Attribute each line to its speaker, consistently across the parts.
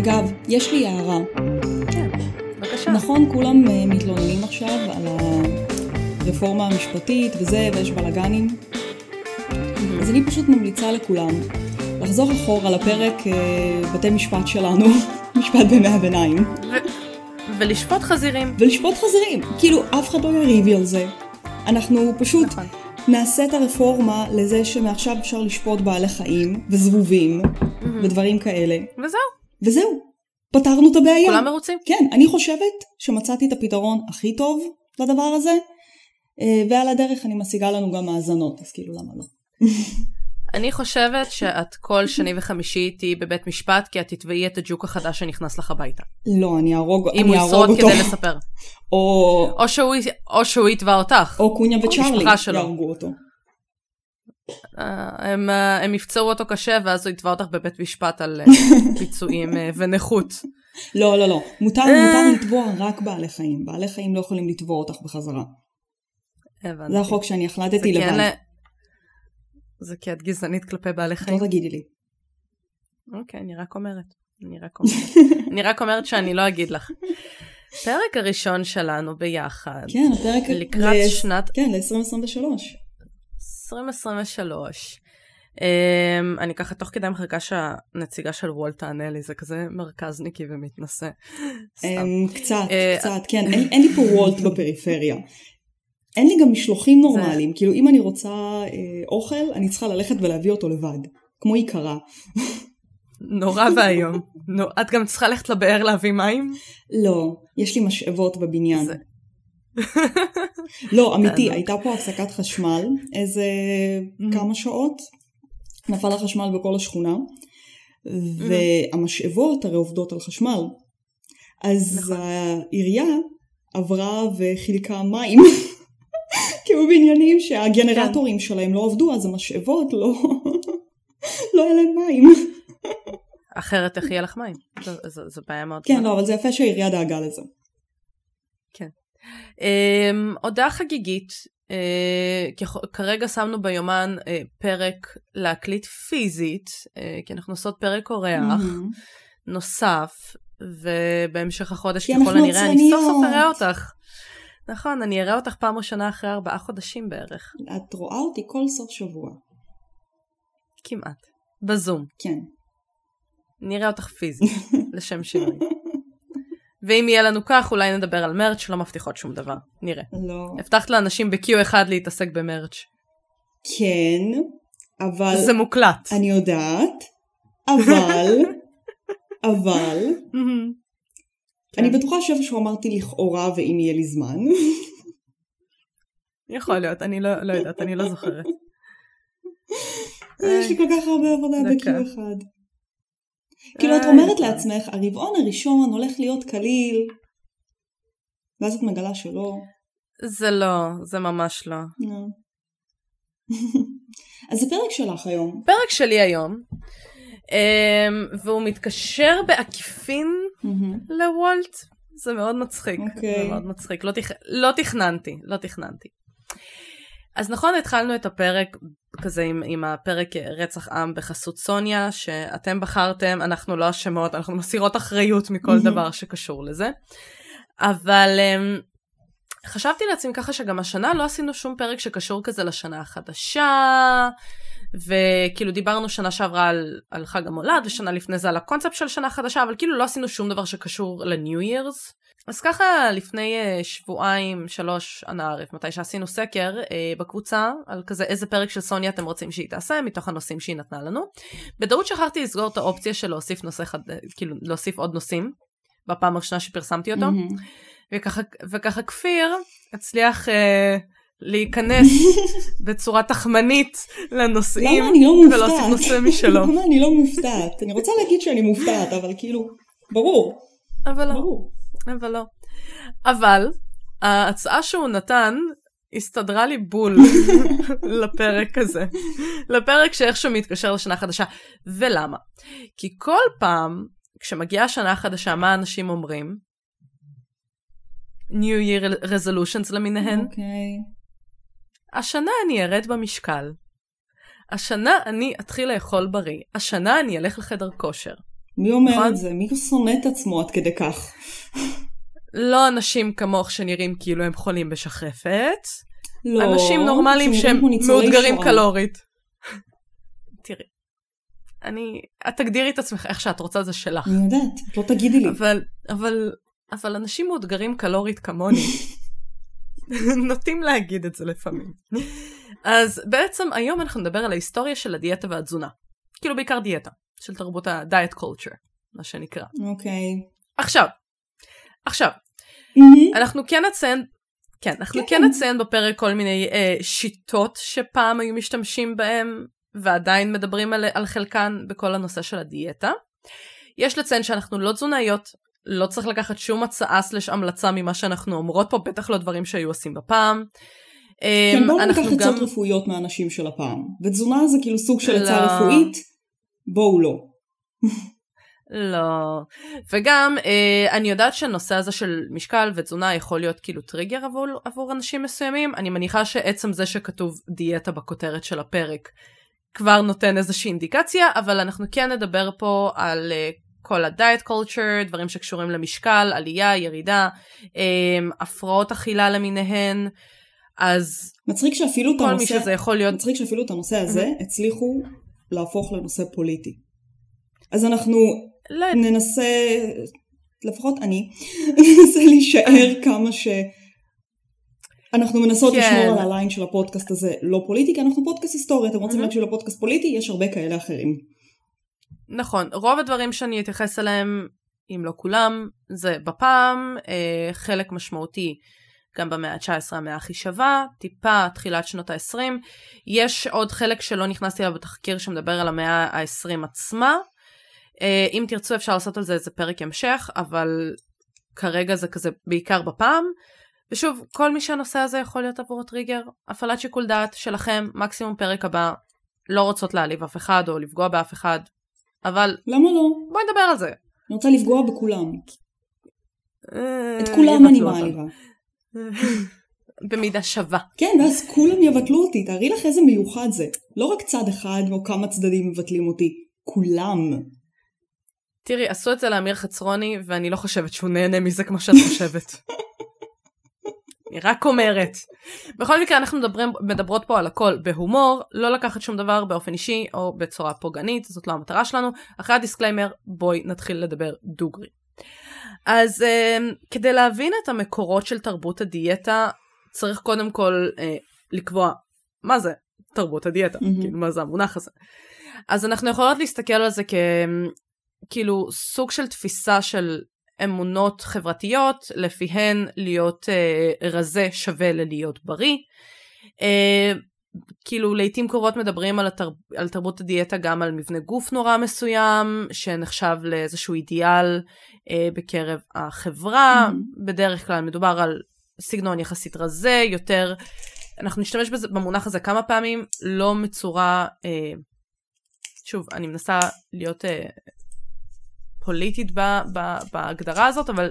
Speaker 1: אגב, יש לי הערה.
Speaker 2: כן, בבקשה.
Speaker 1: נכון, כולם אה, מתלוננים עכשיו על הרפורמה המשפטית וזה, ויש בלאגנים. אז אני פשוט ממליצה לכולם לחזור אחורה לפרק אה, בתי משפט שלנו, משפט בימי הביניים,
Speaker 2: ו- ולשפוט חזירים.
Speaker 1: ולשפוט חזירים. כאילו, אף אחד לא יריב על זה. אנחנו פשוט
Speaker 2: נכון.
Speaker 1: נעשה את הרפורמה לזה שמעכשיו אפשר לשפוט בעלי חיים וזבובים ודברים כאלה,
Speaker 2: וזהו,
Speaker 1: וזהו. פתרנו את הבעיה.
Speaker 2: כולם מרוצים.
Speaker 1: כן, אני חושבת שמצאתי את הפתרון הכי טוב לדבר הזה, אה, ועל הדרך אני משיגה לנו גם האזנות, אז כאילו למה לא?
Speaker 2: אני חושבת שאת כל שני וחמישי תהיי בבית משפט, כי את תתבעי את הג'וק החדש שנכנס לך הביתה.
Speaker 1: לא, אני אהרוג,
Speaker 2: אם
Speaker 1: אני
Speaker 2: הוא ישרוד
Speaker 1: אותו.
Speaker 2: כדי לספר.
Speaker 1: או,
Speaker 2: או שהוא, או שהוא יתבע אותך.
Speaker 1: או קוניה וצ'ארלי. יהרגו אותו.
Speaker 2: אה, הם, אה, הם יפצעו אותו קשה, ואז הוא יתבע אותך בבית משפט על אה, פיצויים ונכות.
Speaker 1: לא, לא, לא. מותר. מותר לתבוע רק בעלי חיים. בעלי חיים לא יכולים לתבוע אותך בחזרה.
Speaker 2: הבנתי.
Speaker 1: זה החוק שאני החלטתי לבד.
Speaker 2: לה- זה כי את גזענית כלפי בעלי
Speaker 1: לא
Speaker 2: חיים.
Speaker 1: תגידי לי.
Speaker 2: אוקיי, אני רק אומרת. אני רק אומרת. אני רק אומרת שאני לא אגיד לך. פרק הראשון שלנו ביחד,
Speaker 1: כן, הפרק...
Speaker 2: לקראת
Speaker 1: ל-
Speaker 2: שנת-
Speaker 1: כן, ל-2023.
Speaker 2: 2023. Um, אני ככה תוך כדי מחכה שהנציגה של וולט תענה לי, זה כזה מרכזניקי ומתנשא.
Speaker 1: אמ, קצת,
Speaker 2: אה,
Speaker 1: קצת, כן. אין אין לי פה וולט בפריפריה. אין לי גם משלוחים נורמליים. כאילו, אם אני רוצה אה, אוכל, אני צריכה ללכת ולהביא אותו לבד. כמו עיקרה.
Speaker 2: נורא ואיום. נו, את גם צריכה ללכת לבאר להביא מים?
Speaker 1: לא, יש לי משאבות בבניין.
Speaker 2: זה-
Speaker 1: לא,
Speaker 2: תענוג.
Speaker 1: הייתה פה הפסקת חשמל איזה
Speaker 2: Mhm.
Speaker 1: כמה שעות. נפל החשמל בכל השכונה. והמשאבות הרי עובדות על חשמל. אז
Speaker 2: נכון.
Speaker 1: העירייה עברה וחילקה מים. כי היו בניינים שהגנרטורים
Speaker 2: כן.
Speaker 1: שלהם לא עבדו, אז המשאבות לא... לא היה להם מים.
Speaker 2: אחרת איך יהיה לך מים? זו- בעיה מאוד
Speaker 1: כן. לא, אבל זה יפה שהעירייה דאגה לזה.
Speaker 2: Um, הודעה חגיגית, uh, כרגע שמנו ביומן uh, פרק להקליט פיזית, uh, כי אנחנו עושות פרק אורח
Speaker 1: מהמם.
Speaker 2: נוסף, ובהמשך החודש ככל הנראה אני סוף סוף. אראה אותך. נכון, אני אראה אותך פעם ראשונה אחרי ארבעה חודשים בערך,
Speaker 1: את רואה אותי כל סוף שבוע.
Speaker 2: כמעט, בזום.
Speaker 1: כן.
Speaker 2: נראה אותך פיזית, לשם שינוי. ואם יהיה לנו כך, אולי נדבר על מרץ', לא מבטיחות שום דבר. נראה.
Speaker 1: לא.
Speaker 2: הבטחת לאנשים ב-Q1 להתעסק במרץ'.
Speaker 1: כן, אבל...
Speaker 2: זה מוקלט.
Speaker 1: אני יודעת, אבל... אבל... אני
Speaker 2: כן.
Speaker 1: בטוחה שאיפה שהוא אמרתי לכאורה ואם יהיה לי זמן.
Speaker 2: יכול להיות, אני לא, לא יודעת, אני לא זוכרת.
Speaker 1: יש לי כל כך הרבה עבודה ב-Q1. כאילו את אומרת. לעצמך, הרבעון הראשון הולך להיות קליל, ואז את מגלה שלא.
Speaker 2: זה לא, זה ממש לא.
Speaker 1: לא. אז זה פרק שלך היום.
Speaker 2: פרק שלי היום, אמ, והוא מתקשר בעקיפין לוולט. זה מאוד מצחיק,
Speaker 1: אוקיי.
Speaker 2: זה מאוד מצחיק. לא, תכ... לא תכננתי, לא תכננתי. אז נכון, התחלנו את הפרק כזה עם, עם הפרק רצח עם בחסות סוניה, שאתם בחרתם, אנחנו לא אשמות, אנחנו מסירות אחריות מכל. דבר שקשור לזה. אבל um, חשבתי לעצמי ככה שגם השנה לא עשינו שום פרק שקשור כזה לשנה החדשה, וכאילו דיברנו שנה שעברה על, על חג המולד, ושנה לפני זה על הקונספט של שנה חדשה, אבל כאילו לא עשינו שום דבר שקשור ל-New Year's. אז ככה לפני uh, שבועיים, שלוש, אנא ערף, מתי שעשינו סקר uh, בקבוצה, על כזה איזה פרק של סוניה אתם רוצים שהיא תעשה, מתוך הנושאים שהיא נתנה לנו. בטעות שכחתי לסגור את האופציה של להוסיף נושא חד... כאילו להוסיף עוד נושאים, בפעם הראשונה שפרסמתי אותו.
Speaker 1: מהמם.
Speaker 2: וככה, וככה כפיר הצליח אה, להיכנס בצורה תחמנית לנושאים,
Speaker 1: למה אני לא
Speaker 2: ולהוסיף
Speaker 1: מופתעת?
Speaker 2: נושא משלו.
Speaker 1: למה אני לא מופתעת? אני רוצה להגיד שאני מופתעת, אבל כאילו, ברור,
Speaker 2: אבל לא,
Speaker 1: ברור.
Speaker 2: אבל לא. אבל ההצעה שהוא נתן הסתדרה לי בול לפרק הזה. לפרק שאיכשהו מתקשר לשנה חדשה. ולמה? כי כל פעם כשמגיעה שנה חדשה, מה אנשים אומרים? New Year Resolutions למיניהן.
Speaker 1: אוקיי.
Speaker 2: השנה אני ארד במשקל. השנה אני אתחיל לאכול בריא. השנה אני אלך לחדר כושר.
Speaker 1: מי אומר
Speaker 2: נכון?
Speaker 1: את זה? מי שונא את עצמו עד כדי כך?
Speaker 2: לא אנשים כמוך שנראים כאילו הם חולים בשחפת,
Speaker 1: לא.
Speaker 2: אנשים נורמליים שהם מאותגרים
Speaker 1: שואה.
Speaker 2: קלורית. תראי, אני, את תגדירי את עצמך איך שאת רוצה, זה שלך.
Speaker 1: אני יודעת, את לא תגידי לי.
Speaker 2: אבל, אבל, אבל אנשים מאותגרים קלורית כמוני, נוטים להגיד את זה לפעמים. אז בעצם היום אנחנו נדבר על ההיסטוריה של הדיאטה והתזונה. כאילו בעיקר דיאטה, של תרבות ה-diet culture, מה שנקרא.
Speaker 1: אוקיי.
Speaker 2: עכשיו, עכשיו,
Speaker 1: מהמם.
Speaker 2: אנחנו כן נציין, כן, אנחנו
Speaker 1: כן,
Speaker 2: כן. נציין בפרק כל מיני אה, שיטות שפעם היו משתמשים בהם, ועדיין מדברים על, על חלקן בכל הנושא של הדיאטה. יש לציין שאנחנו לא תזונאיות, לא צריך לקחת שום הצעה סלש המלצה ממה שאנחנו אומרות פה, בטח לא דברים שהיו עושים בפעם.
Speaker 1: כן, בואו ניקח עצות רפואיות מהאנשים של הפעם. ותזונה זה כאילו סוג של עצה
Speaker 2: לא.
Speaker 1: רפואית, בואו לא.
Speaker 2: לא. וגם, אה, אני יודעת שהנושא הזה של משקל ותזונה יכול להיות כאילו טריגר עבור, עבור אנשים מסוימים. אני מניחה שעצם זה שכתוב דיאטה בכותרת של הפרק כבר נותן איזושהי אינדיקציה, אבל אנחנו כן נדבר פה על אה, כל ה-diet culture, דברים שקשורים למשקל, עלייה, ירידה, אה, הפרעות אכילה למיניהן, אז
Speaker 1: מצחיק שאפילו
Speaker 2: כל מי
Speaker 1: הנושא,
Speaker 2: שזה יכול להיות...
Speaker 1: מצחיק שאפילו את הנושא הזה הצליחו להפוך לנושא פוליטי. אז אנחנו
Speaker 2: לא
Speaker 1: ננסה, לפחות אני, ננסה להישאר כמה ש... אנחנו מנסות
Speaker 2: כן.
Speaker 1: לשמור על הליין של הפודקאסט הזה לא פוליטי, כי אנחנו פודקאסט היסטורי, אתם רוצים
Speaker 2: מהמם.
Speaker 1: להקשיב לפודקאסט פוליטי? יש הרבה כאלה אחרים.
Speaker 2: נכון, רוב הדברים שאני אתייחס אליהם, אם לא כולם, זה בפעם, אה, חלק משמעותי גם במאה ה-19 המאה הכי שווה, טיפה תחילת שנות ה-20. יש עוד חלק שלא נכנסתי אליו בתחקיר שמדבר על המאה ה-20 עצמה. אה, אם תרצו אפשר לעשות על זה איזה פרק המשך, אבל כרגע זה כזה בעיקר בפעם. ושוב, כל מי שהנושא הזה יכול להיות עבור טריגר, הפעלת שיקול דעת שלכם, מקסימום פרק הבא, לא רוצות להעליב אף אחד או לפגוע באף אחד, אבל
Speaker 1: למה לא?
Speaker 2: בואי נדבר על זה.
Speaker 1: אני רוצה לפגוע בכולם.
Speaker 2: אה,
Speaker 1: את כולם אני. מעליבה.
Speaker 2: במידה שווה.
Speaker 1: כן, ואז כולם יבטלו אותי, תארי לך איזה מיוחד זה. לא רק צד אחד או כמה צדדים מבטלים אותי, כולם.
Speaker 2: תראי, עשו את זה לאמיר חצרוני, ואני לא חושבת שהוא נהנה מזה כמו שאת חושבת. אני רק אומרת. בכל מקרה, אנחנו מדברים, מדברות פה על הכל בהומור, לא לקחת שום דבר באופן אישי או בצורה פוגענית, זאת לא המטרה שלנו. אחרי ה disclaimer, בואי נתחיל לדבר דוגרי. אז um, כדי להבין את המקורות של תרבות הדיאטה, צריך קודם כל uh, לקבוע מה זה תרבות הדיאטה,
Speaker 1: מהמם.
Speaker 2: כאילו מה זה המונח הזה. אז אנחנו יכולות להסתכל על זה ככאילו סוג של תפיסה של אמונות חברתיות, לפיהן להיות אה, רזה שווה ללהיות בריא. אה, כאילו לעיתים קרובות מדברים על, התר... על תרבות הדיאטה גם על מבנה גוף נורא מסוים, שנחשב לאיזשהו אידיאל אה, בקרב החברה.
Speaker 1: Mhm.
Speaker 2: בדרך כלל מדובר על סגנון יחסית רזה, יותר, אנחנו נשתמש בזה, במונח הזה כמה פעמים, לא מצורה, אה, שוב, אני מנסה להיות אה, פוליטית ב, ב, בהגדרה הזאת, אבל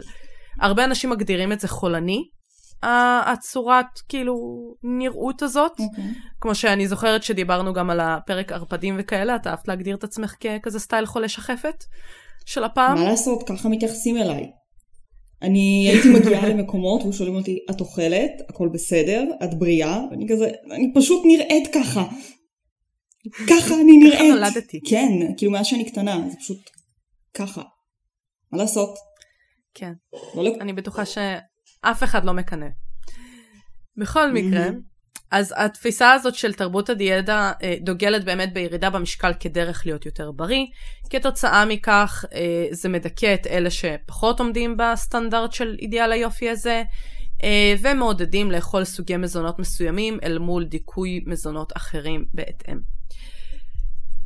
Speaker 2: הרבה אנשים מגדירים את זה חולני, הצורת כאילו נראות הזאת.
Speaker 1: אוקיי.
Speaker 2: כמו שאני זוכרת שדיברנו גם על הפרק ערפדים וכאלה, את אהבת להגדיר את עצמך ככזה סטייל חולה שחפת של הפעם?
Speaker 1: מה לעשות, ככה מתייחסים אליי. אני הייתי מגיעה למקומות ושואלים אותי, את אוכלת? הכל בסדר? את בריאה? ואני כזה, אני פשוט נראית ככה. ככה אני
Speaker 2: ככה
Speaker 1: נראית.
Speaker 2: נולדתי.
Speaker 1: כן, כאילו מאז שאני קטנה, זה פשוט ככה. מה לעשות?
Speaker 2: כן.
Speaker 1: לא לק-
Speaker 2: אני בטוחה שאף אחד לא מקנא. בכל מקרה. אז התפיסה הזאת של תרבות הדיאטה אה, דוגלת באמת בירידה במשקל כדרך להיות יותר בריא. כתוצאה מכך אה, זה מדכא את אלה שפחות עומדים בסטנדרט של אידיאל היופי הזה, אה, ומעודדים לאכול סוגי מזונות מסוימים אל מול דיכוי מזונות אחרים בהתאם.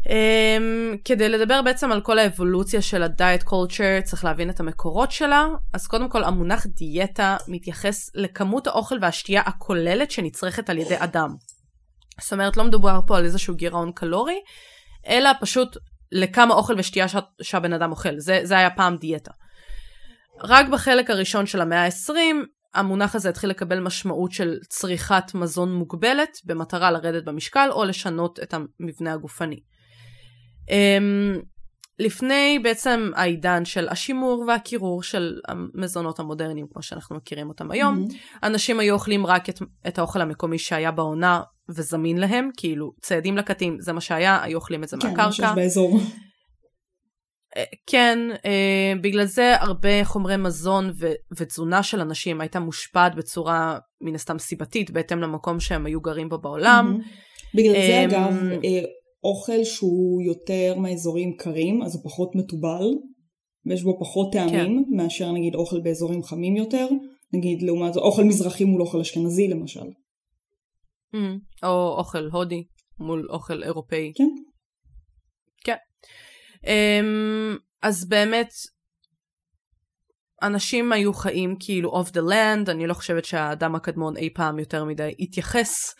Speaker 2: Um, כדי לדבר בעצם על כל האבולוציה של הדיאט קולצ'ר צריך להבין את המקורות שלה אז קודם כל המונח דיאטה מתייחס לכמות האוכל והשתייה הכוללת שנצרכת על ידי אדם. זאת אומרת לא מדובר פה על איזשהו גירעון קלורי אלא פשוט לכמה אוכל ושתייה שה, שהבן אדם אוכל זה, זה היה פעם דיאטה. רק בחלק הראשון של המאה ה-20 המונח הזה התחיל לקבל משמעות של צריכת מזון מוגבלת במטרה לרדת במשקל או לשנות את המבנה הגופני. Um, לפני בעצם העידן של השימור והקירור של המזונות המודרניים, כמו שאנחנו מכירים אותם היום, mm-hmm. אנשים היו אוכלים רק את, את האוכל המקומי שהיה בעונה וזמין להם, כאילו ציידים לקטים, זה מה שהיה, היו אוכלים את זה
Speaker 1: כן,
Speaker 2: מהקרקע.
Speaker 1: מה שיש באזור.
Speaker 2: אה, כן, אה, בגלל זה הרבה חומרי מזון ו- ותזונה של אנשים הייתה מושפעת בצורה מן הסתם סיבתית, בהתאם למקום שהם היו גרים בו בעולם.
Speaker 1: Mm-hmm. בגלל זה אה, אגב, אה, אוכל שהוא יותר מאזורים קרים, אז הוא פחות מתובל, ויש בו פחות טעמים כן. מאשר נגיד אוכל באזורים חמים יותר, נגיד לעומת אוכל מזרחי מול אוכל אשכנזי למשל.
Speaker 2: אממ, או אוכל הודי מול אוכל אירופאי.
Speaker 1: כן.
Speaker 2: כן. אמ, אז באמת, אנשים היו חיים כאילו off the land, אני לא חושבת שהאדם הקדמון אי פעם יותר מדי התייחס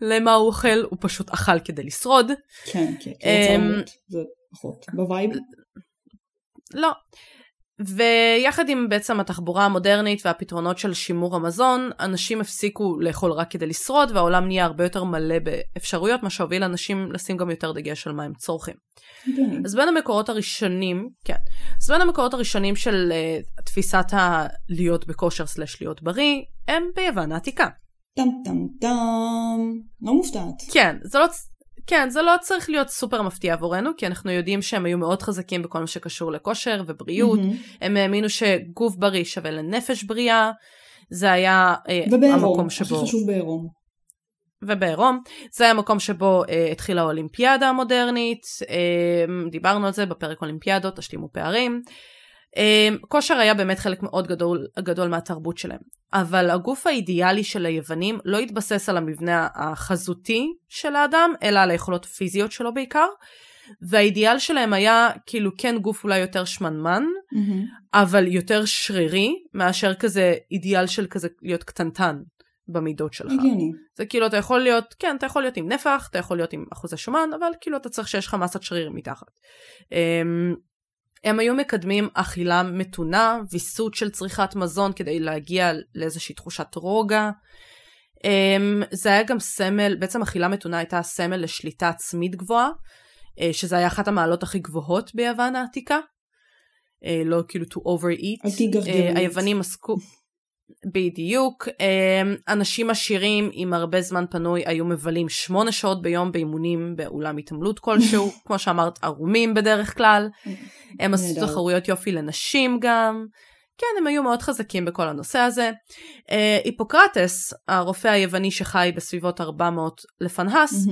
Speaker 2: למה הוא אוכל, הוא פשוט אכל כדי לשרוד.
Speaker 1: כן, כן, כן, זה פחות ב vibe.
Speaker 2: לא. ויחד עם בעצם התחבורה המודרנית והפתרונות של שימור המזון, אנשים הפסיקו לאכול רק כדי לשרוד, והעולם נהיה הרבה יותר מלא באפשרויות, מה שהוביל אנשים לשים גם יותר דגש על מה הם צורכים. אז בין המקורות הראשונים, כן, אז בין המקורות הראשונים של uh, תפיסת הלהיות בכושר סלש להיות בריא, הם ביוון העתיקה.
Speaker 1: טם טם טם, לא מופתעת.
Speaker 2: כן, זה לא, כן, זה לא צריך להיות סופר מפתיע עבורנו, כי אנחנו יודעים שהם היו מאוד חזקים בכל מה שקשור לכושר ובריאות. Mm-hmm. הם האמינו שגוף בריא שווה לנפש בריאה. זה היה
Speaker 1: ובערום, המקום שבו... ובעירום, הכי חשוב בעירום.
Speaker 2: ובעירום. זה היה המקום שבו אה, התחילה האולימפיאדה המודרנית, אה, דיברנו על זה בפרק אולימפיאדות, תשלימו פערים. אה, כושר היה באמת חלק מאוד גדול, גדול מהתרבות שלהם, אבל הגוף האידיאלי של היוונים לא התבסס על המבנה החזותי של האדם, אלא על היכולות הפיזיות שלו בעיקר. והאידיאל שלהם היה כאילו כן גוף אולי יותר שמנמן, mm-hmm. אבל יותר שרירי, מאשר כזה אידיאל של כזה להיות קטנטן. במידות שלך.
Speaker 1: הגיוני.
Speaker 2: זה כאילו אתה יכול להיות, כן, אתה יכול להיות עם נפח, אתה יכול להיות עם אחוזי שומן, אבל כאילו אתה צריך שיש לך מסת שריר מתחת. הם היו מקדמים אכילה מתונה, ויסות של צריכת מזון כדי להגיע לאיזושהי תחושת רוגע. אמ, זה היה גם סמל, בעצם אכילה מתונה הייתה סמל לשליטה עצמית גבוהה, אה, שזה היה אחת המעלות הכי גבוהות ביוון העתיקה. אה, לא כאילו to overeat.
Speaker 1: תיגרגרו.
Speaker 2: היוונים עסקו, בדיוק. אמ, אנשים עשירים עם הרבה זמן פנוי היו מבלים שמונה שעות ביום באימונים באולם התעמלות כלשהו, כמו שאמרת, ערומים בדרך כלל. הם עשו תחרויות יופי לנשים גם. כן, הם היו מאוד חזקים בכל הנושא הזה. אה, היפוקרטס, הרופא היווני שחי בסביבות 400 לפנהס,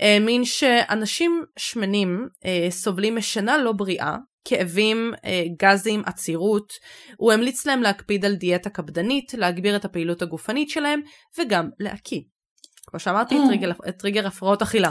Speaker 2: האמין שאנשים שמנים אה, סובלים משינה לא בריאה, כאבים, אה, גזים, עצירות. הוא המליץ להם להקפיד על דיאטה קפדנית, להגביר את הפעילות הגופנית שלהם, וגם להקיא. כמו שאמרתי, אה. טריגר, טריגר הפרעות אכילה.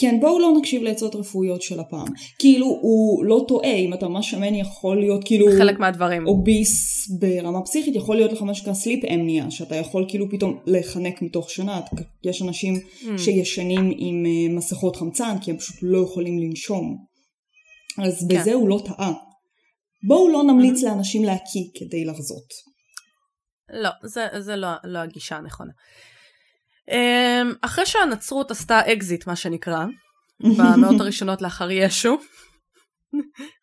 Speaker 1: כן, בואו לא נקשיב לעצות רפואיות של פעם. כאילו, הוא לא טועה, אם אתה ממש שמן יכול להיות כאילו...
Speaker 2: חלק מהדברים.
Speaker 1: obese ברמה פסיכית, יכול להיות לך מה שנקרא sleep apnea, שאתה יכול כאילו פתאום להיחנק מתוך שינה. יש אנשים אממ. שישנים עם אה, מסכות חמצן, כי הם פשוט לא יכולים לנשום. אז כן. בזה הוא לא טעה. בואו לא נמליץ אהמ. לאנשים להקיא כדי לרזות.
Speaker 2: לא, זה, זה לא, לא הגישה הנכונה. אמ, אחרי שהנצרות עשתה אקזיט, מה שנקרא, במאות הראשונות לאחר ישו,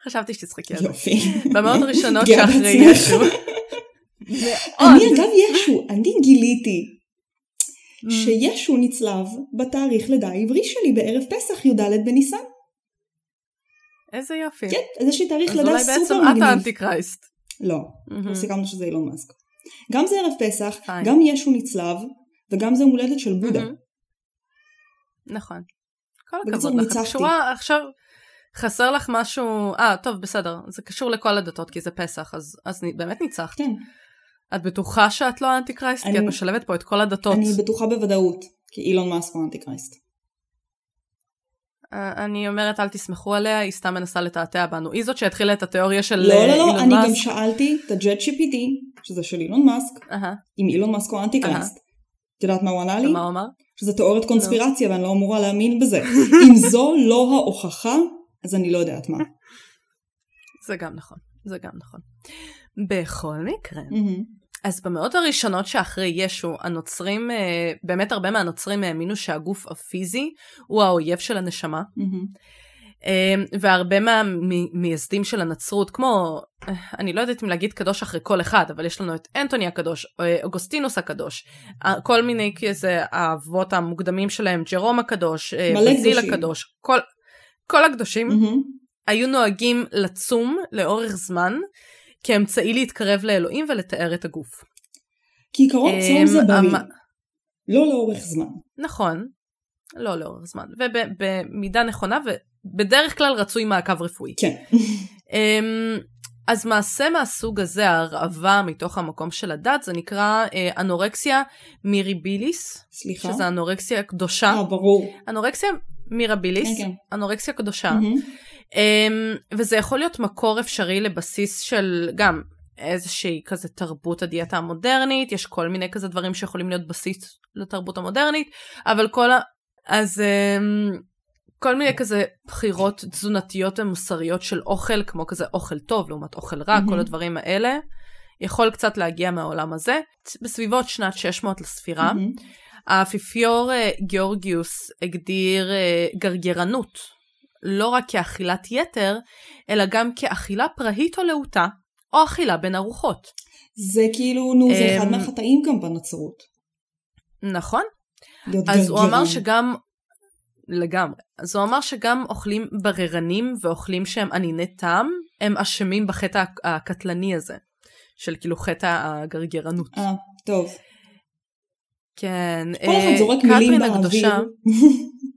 Speaker 2: חשבתי שתצחקי על זה.
Speaker 1: יופי.
Speaker 2: במאות הראשונות שאחרי ישו.
Speaker 1: אני אגב ישו, אני גיליתי. שישו נצלב בתאריך לידה העברי שלי בערב פסח י"ד בניסן.
Speaker 2: איזה יופי.
Speaker 1: כן, איזה תאריך לידה סופר
Speaker 2: מגניב. אז אולי בעצם את האנטיקרייסט.
Speaker 1: לא, mm-hmm. סיכמנו שזה אילון מאסק. גם זה ערב פסח, Fine. גם ישו נצלב, וגם זה הולדת של בודה.
Speaker 2: Mm-hmm. נכון. כל הכבוד לך. קשורה עכשיו... חסר לך משהו, אה, טוב, בסדר, זה קשור לכל הדתות כי זה פסח, אז, אז באמת ניצחת.
Speaker 1: כן.
Speaker 2: את בטוחה שאת לא האנטי קרייסט? אני, כי את משלבת פה את כל הדתות.
Speaker 1: אני בטוחה בוודאות, כי אילון מאסק הוא אנטי קרייסט.
Speaker 2: אה, אני אומרת אל תסמכו עליה, היא סתם מנסה לתעתע בנו. היא זאת שהתחילה את התיאוריה של
Speaker 1: לא, לא, לא, אני גם שאלתי את הג'ט GPT, שזה של אילון מאסק, אם אילון מאסק הוא אנטי קרייסט. את יודעת מה הוא ענה לי?
Speaker 2: מה הוא אמר?
Speaker 1: שזה תיאוריית קונספירציה ואני לא אמורה להאמין בזה. אם זו לא ההוכחה, אז אני לא יודעת מה.
Speaker 2: זה גם נכון, זה גם נכון. בכל מקרה, אז במאות הראשונות שאחרי ישו, הנוצרים, אה, באמת הרבה מהנוצרים האמינו שהגוף הפיזי הוא האויב של הנשמה. אמ, והרבה מהמייסדים של הנצרות, כמו, אני לא יודעת אם להגיד קדוש אחרי כל אחד, אבל יש לנו את אנטוני הקדוש, אה, אוגוסטינוס הקדוש, כל מיני כזה האבות המוקדמים שלהם, ג'רום הקדוש, אה, בזיל הקדוש, כל, כל הקדושים mm-hmm. היו נוהגים לצום לאורך זמן, כאמצעי להתקרב לאלוהים ולתאר את הגוף.
Speaker 1: כי עיקרון צום זה אמ, בריא, לא לאורך זמן.
Speaker 2: נכון, לא לאורך זמן, ובמידה נכונה, ובדרך כלל רצוי מעקב רפואי.
Speaker 1: כן.
Speaker 2: אמ, אז מעשה מהסוג הזה, הרעבה מתוך המקום של הדת, זה נקרא אה, אנורקסיה מיריביליס.
Speaker 1: סליחה?
Speaker 2: שזה אנורקסיה קדושה.
Speaker 1: אה, ברור.
Speaker 2: אנורקסיה מירביליס, כן, כן. אנורקסיה קדושה. Mm-hmm. Um, וזה יכול להיות מקור אפשרי לבסיס של גם איזושהי כזה תרבות הדיאטה המודרנית, יש כל מיני כזה דברים שיכולים להיות בסיס לתרבות המודרנית, אבל כל ה... אז um, כל מיני כזה בחירות תזונתיות ומוסריות של אוכל, כמו כזה אוכל טוב לעומת אוכל רע, mm-hmm. כל הדברים האלה, יכול קצת להגיע מהעולם הזה. בסביבות שנת 600 לספירה, mm-hmm. האפיפיור אה, גיאורגיוס הגדיר אה, גרגרנות לא רק כאכילת יתר, אלא גם כאכילה פראית או להוטה, או אכילה בין ארוחות.
Speaker 1: זה כאילו, נו, זה אחד אמ, מהחטאים גם בנצרות.
Speaker 2: נכון. אז הוא אמר שגם, לגמרי, אז הוא אמר שגם אוכלים בררנים ואוכלים שהם אניני טעם, הם אשמים בחטא הקטלני הזה, של כאילו חטא הגרגרנות.
Speaker 1: אה, טוב.
Speaker 2: כן.
Speaker 1: כל אחד אה, זורק מילים באוויר.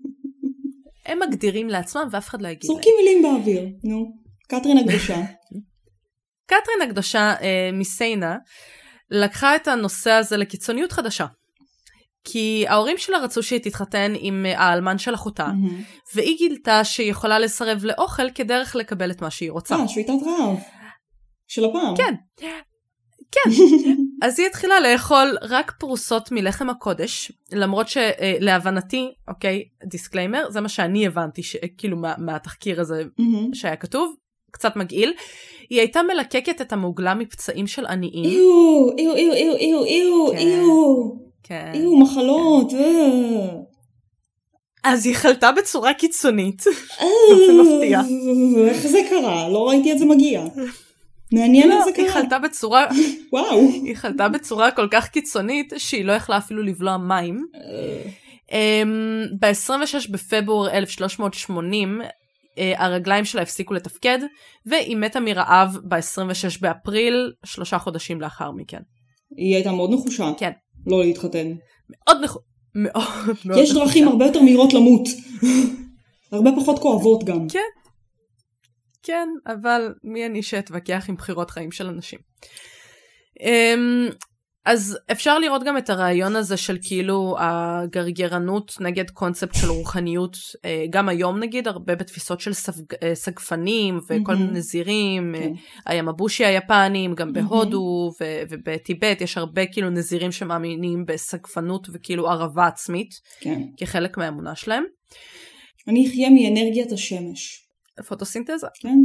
Speaker 2: הם מגדירים לעצמם ואף אחד לא יגיד
Speaker 1: להם. זורקים מילים באוויר, נו. קתרין הקדושה.
Speaker 2: קתרין הקדושה אה, מסיינה לקחה את הנושא הזה לקיצוניות חדשה. כי ההורים שלה רצו שהיא תתחתן עם אה, האלמן של אחותה, mm-hmm. והיא גילתה שהיא יכולה לסרב לאוכל כדרך לקבל את מה שהיא רוצה.
Speaker 1: אה, שביתת רעב. של פעם.
Speaker 2: כן. כן. אז היא התחילה לאכול רק פרוסות מלחם הקודש, למרות שלהבנתי, אוקיי, disclaimer, זה מה שאני הבנתי, ש... כאילו מה, מהתחקיר הזה אהמ. שהיה כתוב, קצת מגעיל. היא הייתה מלקקת את המוגלה מפצעים של עניים.
Speaker 1: איו, איו, איו, איו, איו, איו, כן, איו. כן. איו, מחלות. כן. אה.
Speaker 2: אז היא חלתה בצורה קיצונית. באופן מפתיע.
Speaker 1: איך זה קרה? לא ראיתי את זה מגיע. מעניין איך
Speaker 2: לא,
Speaker 1: זה קרה.
Speaker 2: היא חלתה בצורה,
Speaker 1: וואו.
Speaker 2: היא חלתה בצורה כל כך קיצונית שהיא לא יכלה אפילו לבלוע מים. אמ, ב-26 בפברואר 1380 אה, הרגליים שלה הפסיקו לתפקד, והיא מתה מרעב ב-26 באפריל, שלושה חודשים לאחר מכן.
Speaker 1: היא הייתה מאוד נחושה.
Speaker 2: כן.
Speaker 1: לא להתחתן.
Speaker 2: מאוד נחושה. מאוד מאוד
Speaker 1: יש דרכים הרבה יותר מהירות למות. הרבה פחות כואבות גם.
Speaker 2: כן. כן, אבל מי אני שאתווכח עם בחירות חיים של אנשים. Um, אז אפשר לראות גם את הרעיון הזה של כאילו הגרגרנות נגד קונספט של רוחניות, אה, גם היום נגיד, הרבה בתפיסות של ספג, אה, סגפנים וכל mm-hmm. מיני נזירים, okay. כן. הימבושי היפנים, גם בהודו mm-hmm. ובטיבט, יש הרבה כאילו נזירים שמאמינים בסגפנות וכאילו ערבה עצמית,
Speaker 1: okay. כן.
Speaker 2: כחלק מהאמונה שלהם.
Speaker 1: אני אחיה מאנרגיית השמש.
Speaker 2: פוטוסינתזה.
Speaker 1: כן.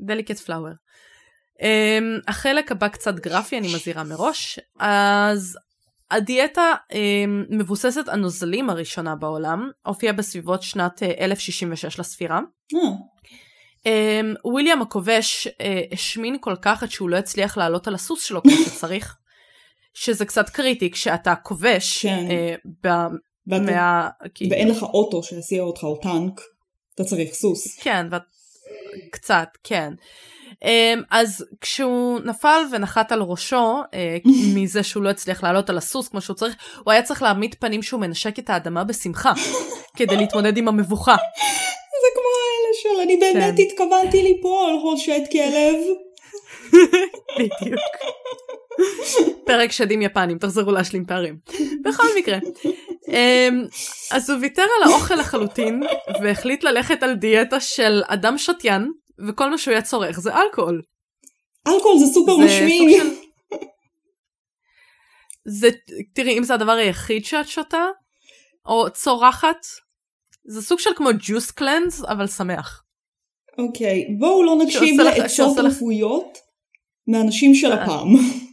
Speaker 2: דליקט פלאואר. Um, החלק הבא קצת גרפי, אני מזהירה מראש. אז הדיאטה um, מבוססת הנוזלים הראשונה בעולם, הופיעה בסביבות שנת uh, אה, 1066 לספירה.
Speaker 1: Mm.
Speaker 2: Um, וויליאם הכובש uh, השמין כל כך עד שהוא לא הצליח לעלות על הסוס שלו כמו שצריך, שזה קצת קריטי כשאתה כובש.
Speaker 1: כן. Uh, ב- ואתה, מה... ואין לך אוטו שיסיע אותך או טנק. אתה צריך סוס.
Speaker 2: כן, ו... קצת, כן. Um, אז כשהוא נפל ונחת על ראשו, uh, מזה שהוא לא הצליח לעלות על הסוס כמו שהוא צריך, הוא היה צריך להעמיד פנים שהוא מנשק את האדמה בשמחה, כדי להתמודד עם המבוכה.
Speaker 1: זה כמו האלה של אני באמת כן. התכוונתי ליפול, הושט כלב.
Speaker 2: בדיוק. פרק שדים יפנים, תחזרו להשלים פערים. בכל מקרה. אמ, אז הוא ויתר על האוכל לחלוטין, והחליט ללכת על דיאטה של אדם שתיין, וכל מה שהוא היה צורך זה אלכוהול.
Speaker 1: אלכוהול זה סופר משמין. של...
Speaker 2: זה, תראי, אם זה הדבר היחיד שאת שותה, או צורחת, זה סוג של כמו ג'וס קלנס, אבל שמח.
Speaker 1: אוקיי, okay, בואו לא נקשיב לעצות רפואיות מאנשים של אה. הפעם.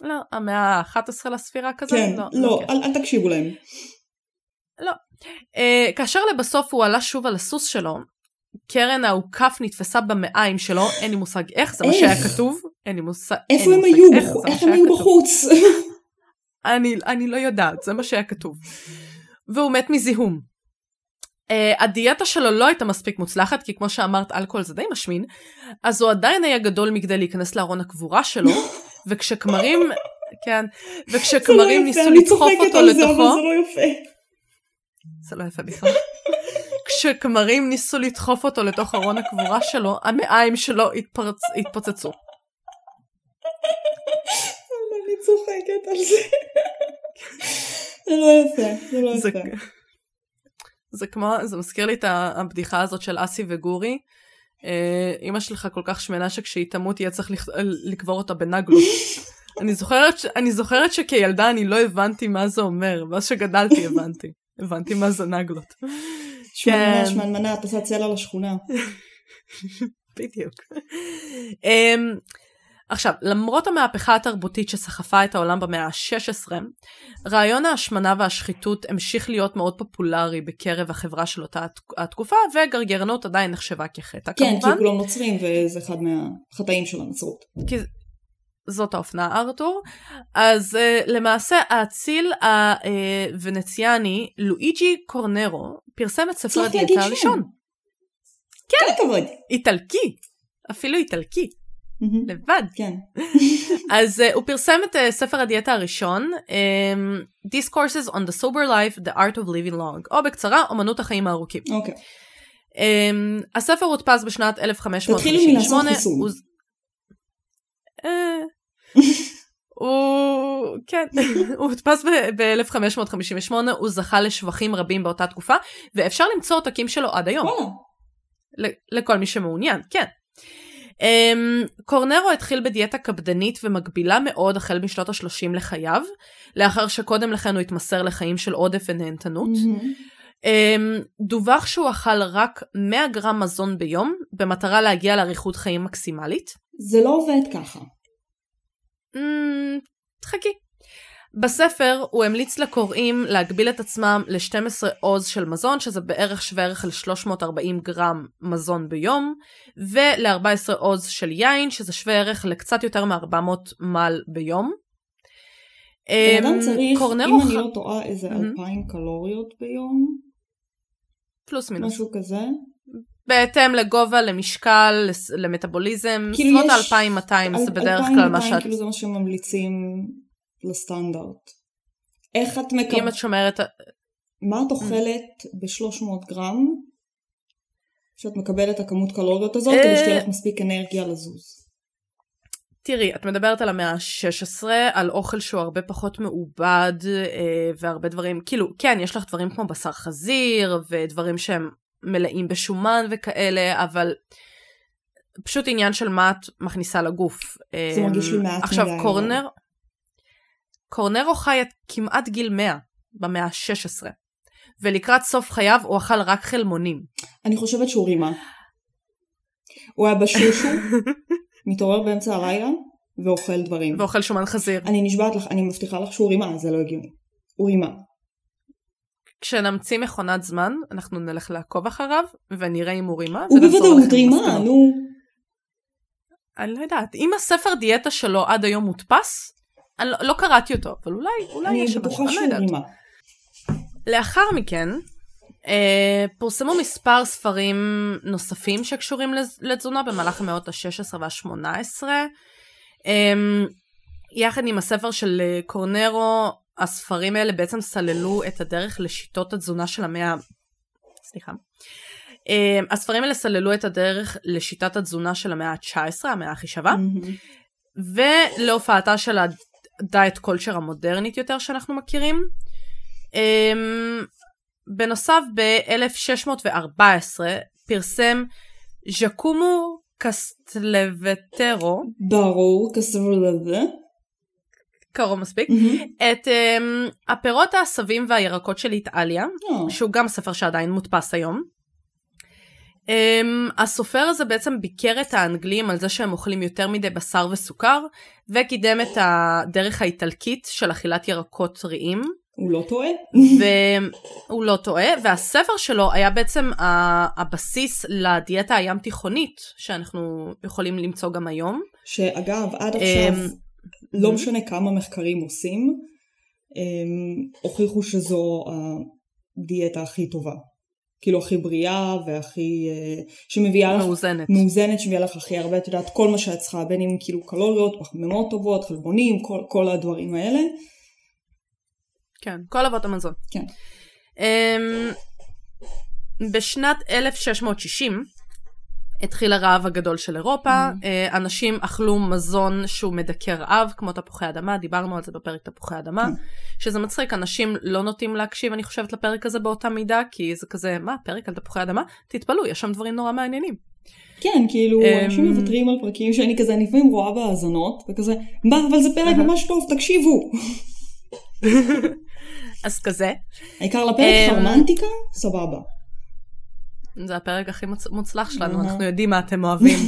Speaker 2: לא, המאה ה-11 לספירה כזה?
Speaker 1: כן, לא, לא אל, אל תקשיבו להם.
Speaker 2: לא. Uh, כאשר לבסוף הוא עלה שוב על הסוס שלו, קרן האוכף נתפסה במעיים שלו, אין לי מושג איך, זה מה שהיה כתוב. אין לי מושג
Speaker 1: איפה הם היו? איך הם היו בחוץ?
Speaker 2: אני, אני לא יודעת, זה מה שהיה כתוב. והוא מת מזיהום. Uh, הדיאטה שלו לא הייתה מספיק מוצלחת, כי כמו שאמרת, אלכוהול זה די משמין, אז הוא עדיין היה גדול מכדי להיכנס לארון הקבורה שלו, וכשכמרים, כן, וכשכמרים
Speaker 1: לא
Speaker 2: ניסו לדחוף אותו לתוכו,
Speaker 1: זה לא יפה.
Speaker 2: זה לא יפה בכלל. כשכמרים ניסו לדחוף אותו לתוך ארון הקבורה שלו, המעיים שלו התפרצ... התפוצצו.
Speaker 1: אני צוחקת על זה. זה לא יפה, זה לא יפה.
Speaker 2: זה כמו, זה מזכיר לי את הבדיחה הזאת של אסי וגורי. אה, אימא שלך כל כך שמנה שכשהיא תמות יהיה צריך לקבור אותה בנגלות. אני זוכרת, ש- אני זוכרת שכילדה אני לא הבנתי מה זה אומר, ואז שגדלתי הבנתי. הבנתי מה זה נגלות.
Speaker 1: שמנמנה,
Speaker 2: כן.
Speaker 1: שמנמנה, את עושה צלע לשכונה.
Speaker 2: בדיוק. עכשיו, למרות המהפכה התרבותית שסחפה את העולם במאה ה-16, רעיון ההשמנה והשחיתות המשיך להיות מאוד פופולרי בקרב החברה של אותה התק- התקופה, וגרגרנות עדיין נחשבה כחטא.
Speaker 1: כן, כי
Speaker 2: כמובן,
Speaker 1: כולם נוצרים וזה אחד מהחטאים של הנצרות.
Speaker 2: כי זאת האופנה ארתור. אז uh, למעשה האציל הוונציאני לואיג'י קורנרו פרסם את ספר הדיאטה. הראשון.
Speaker 1: כל הכבוד.
Speaker 2: איטלקי. אפילו איטלקי.
Speaker 1: מהמם.
Speaker 2: לבד.
Speaker 1: כן.
Speaker 2: אז uh, הוא פרסם את uh, ספר הדיאטה הראשון, um, Discourses on the Sober Life, The Art of Living Long, או בקצרה, אומנות החיים הארוכים.
Speaker 1: אוקיי.
Speaker 2: Um, הספר הודפס בשנת 1558.
Speaker 1: תתחילו מלעשות חיסון.
Speaker 2: הוא... אה, הוא... כן, הוא הודפס ב-1558, הוא זכה לשבחים רבים באותה תקופה, ואפשר למצוא עותקים שלו עד היום. ל- לכל מי שמעוניין, כן. Um, קורנרו התחיל בדיאטה קפדנית ומגבילה מאוד החל משנות ה-30 לחייו, לאחר שקודם לכן הוא התמסר לחיים של עודף ונהנתנות.
Speaker 1: מהמם.
Speaker 2: Um, דווח שהוא אכל רק 100 גרם מזון ביום, במטרה להגיע לאריכות חיים מקסימלית.
Speaker 1: זה לא עובד ככה.
Speaker 2: Mm, חכי. בספר הוא המליץ לקוראים להגביל את עצמם ל-12 עוז של מזון, שזה בערך שווה ערך ל-340 גרם מזון ביום, ול-14 עוז של יין, שזה שווה ערך לקצת יותר מ-400 מל ביום.
Speaker 1: בן אדם
Speaker 2: אמ,
Speaker 1: צריך, אם אני לא טועה, איזה
Speaker 2: מהמם.
Speaker 1: אלפיים קלוריות ביום,
Speaker 2: פלוס מינוס.
Speaker 1: משהו כזה.
Speaker 2: בהתאם לגובה, למשקל, למטאבוליזם,
Speaker 1: כאילו
Speaker 2: בסביבות
Speaker 1: יש-
Speaker 2: ה-2200 זה בדרך כלל מה
Speaker 1: 2200
Speaker 2: שאת...
Speaker 1: כאילו זה מה שממליצים לסטנדרט. איך את
Speaker 2: אם
Speaker 1: מקבלת,
Speaker 2: את שומרת...
Speaker 1: מה את אוכלת ב-300 גרם, שאת מקבלת את הכמות קלוריות הזאת,
Speaker 2: אה.
Speaker 1: כדי שתהיה לך מספיק אנרגיה לזוז.
Speaker 2: תראי, את מדברת על המאה ה-16, על אוכל שהוא הרבה פחות מעובד, אה, והרבה דברים, כאילו, כן, יש לך דברים כמו בשר חזיר, ודברים שהם מלאים בשומן וכאלה, אבל פשוט עניין של מה את מכניסה לגוף.
Speaker 1: זה
Speaker 2: אה,
Speaker 1: מרגיש לי מעט
Speaker 2: עכשיו,
Speaker 1: מדי, אבל.
Speaker 2: קורנר, קורנרו חי את כמעט גיל 100 במאה ה-16, ולקראת סוף חייו הוא אכל רק חלמונים.
Speaker 1: אני חושבת שהוא רימה. הוא היה בשושו, מתעורר באמצע הלילה, ואוכל דברים.
Speaker 2: ואוכל שומן חזיר.
Speaker 1: אני נשבעת לך, אני מבטיחה לך שהוא רימה, זה לא הגיוני. הוא רימה.
Speaker 2: כשנמציא מכונת זמן, אנחנו נלך לעקוב אחריו, ונראה אם הוא רימה.
Speaker 1: הוא בוודאות רימה. נו.
Speaker 2: אני לא יודעת. אם הספר דיאטה שלו עד היום מודפס, אני לא, לא קראתי אותו, אבל אולי, אולי יש משהו, אני לא
Speaker 1: שהוא
Speaker 2: יודעת.
Speaker 1: רימה.
Speaker 2: לאחר מכן, אה, פורסמו מספר ספרים נוספים שקשורים לתזונה במהלך המאות ה-16 וה-18. אה, יחד עם הספר של אה, קורנרו, הספרים האלה בעצם סללו את הדרך לשיטות התזונה של המאה... סליחה. אה, הספרים האלה סללו את הדרך לשיטת התזונה של המאה ה-19, המאה הכי שווה.
Speaker 1: מהמם.
Speaker 2: ולהופעתה של הדיאט קולצ'ר המודרנית יותר שאנחנו מכירים. Um, בנוסף, ב-1614 פרסם ז'קומו קסטלבטרו,
Speaker 1: ברור, לזה.
Speaker 2: קרוב מספיק,
Speaker 1: מהמם.
Speaker 2: את um, הפירות העשבים והירקות של איטליה,
Speaker 1: אה,
Speaker 2: שהוא גם ספר שעדיין מודפס היום. Um, הסופר הזה בעצם ביקר את האנגלים על זה שהם אוכלים יותר מדי בשר וסוכר, וקידם את הדרך האיטלקית של אכילת ירקות טריים.
Speaker 1: הוא לא טועה.
Speaker 2: והוא לא טועה, והספר שלו היה בעצם הבסיס לדיאטה הים תיכונית, שאנחנו יכולים למצוא גם היום.
Speaker 1: שאגב, עד עכשיו, אמ, לא משנה כמה מחקרים עושים, הוכיחו שזו הדיאטה הכי טובה. כאילו הכי בריאה והכי אה, שמביאה לך
Speaker 2: מאוזנת
Speaker 1: מאוזנת שמביאה לך הכי הרבה את יודעת כל מה שאת צריכה בין אם כאילו קלוריות פחמימות טובות חלבונים כל, כל הדברים האלה.
Speaker 2: כן כל אבות המזון.
Speaker 1: כן.
Speaker 2: Um, בשנת 1660 התחיל הרעב הגדול של אירופה, mm-hmm. אנשים אכלו מזון שהוא מדכא רעב, כמו תפוחי אדמה, דיברנו על זה בפרק תפוחי אדמה, mm-hmm. שזה מצחיק, אנשים לא נוטים להקשיב, אני חושבת, לפרק הזה באותה מידה, כי זה כזה, מה, פרק על תפוחי אדמה? תתפלאו, יש שם דברים נורא מעניינים.
Speaker 1: כן, כאילו, אמ, אנשים מוותרים על פרקים שאני כזה, אני לפעמים רואה בהאזנות, וכזה, מה, אבל זה פרק ממש טוב, תקשיבו.
Speaker 2: אז כזה.
Speaker 1: העיקר לפרק פרמנטיקה, סבבה.
Speaker 2: זה הפרק הכי מוצלח שלנו, אנחנו יודעים מה אתם אוהבים.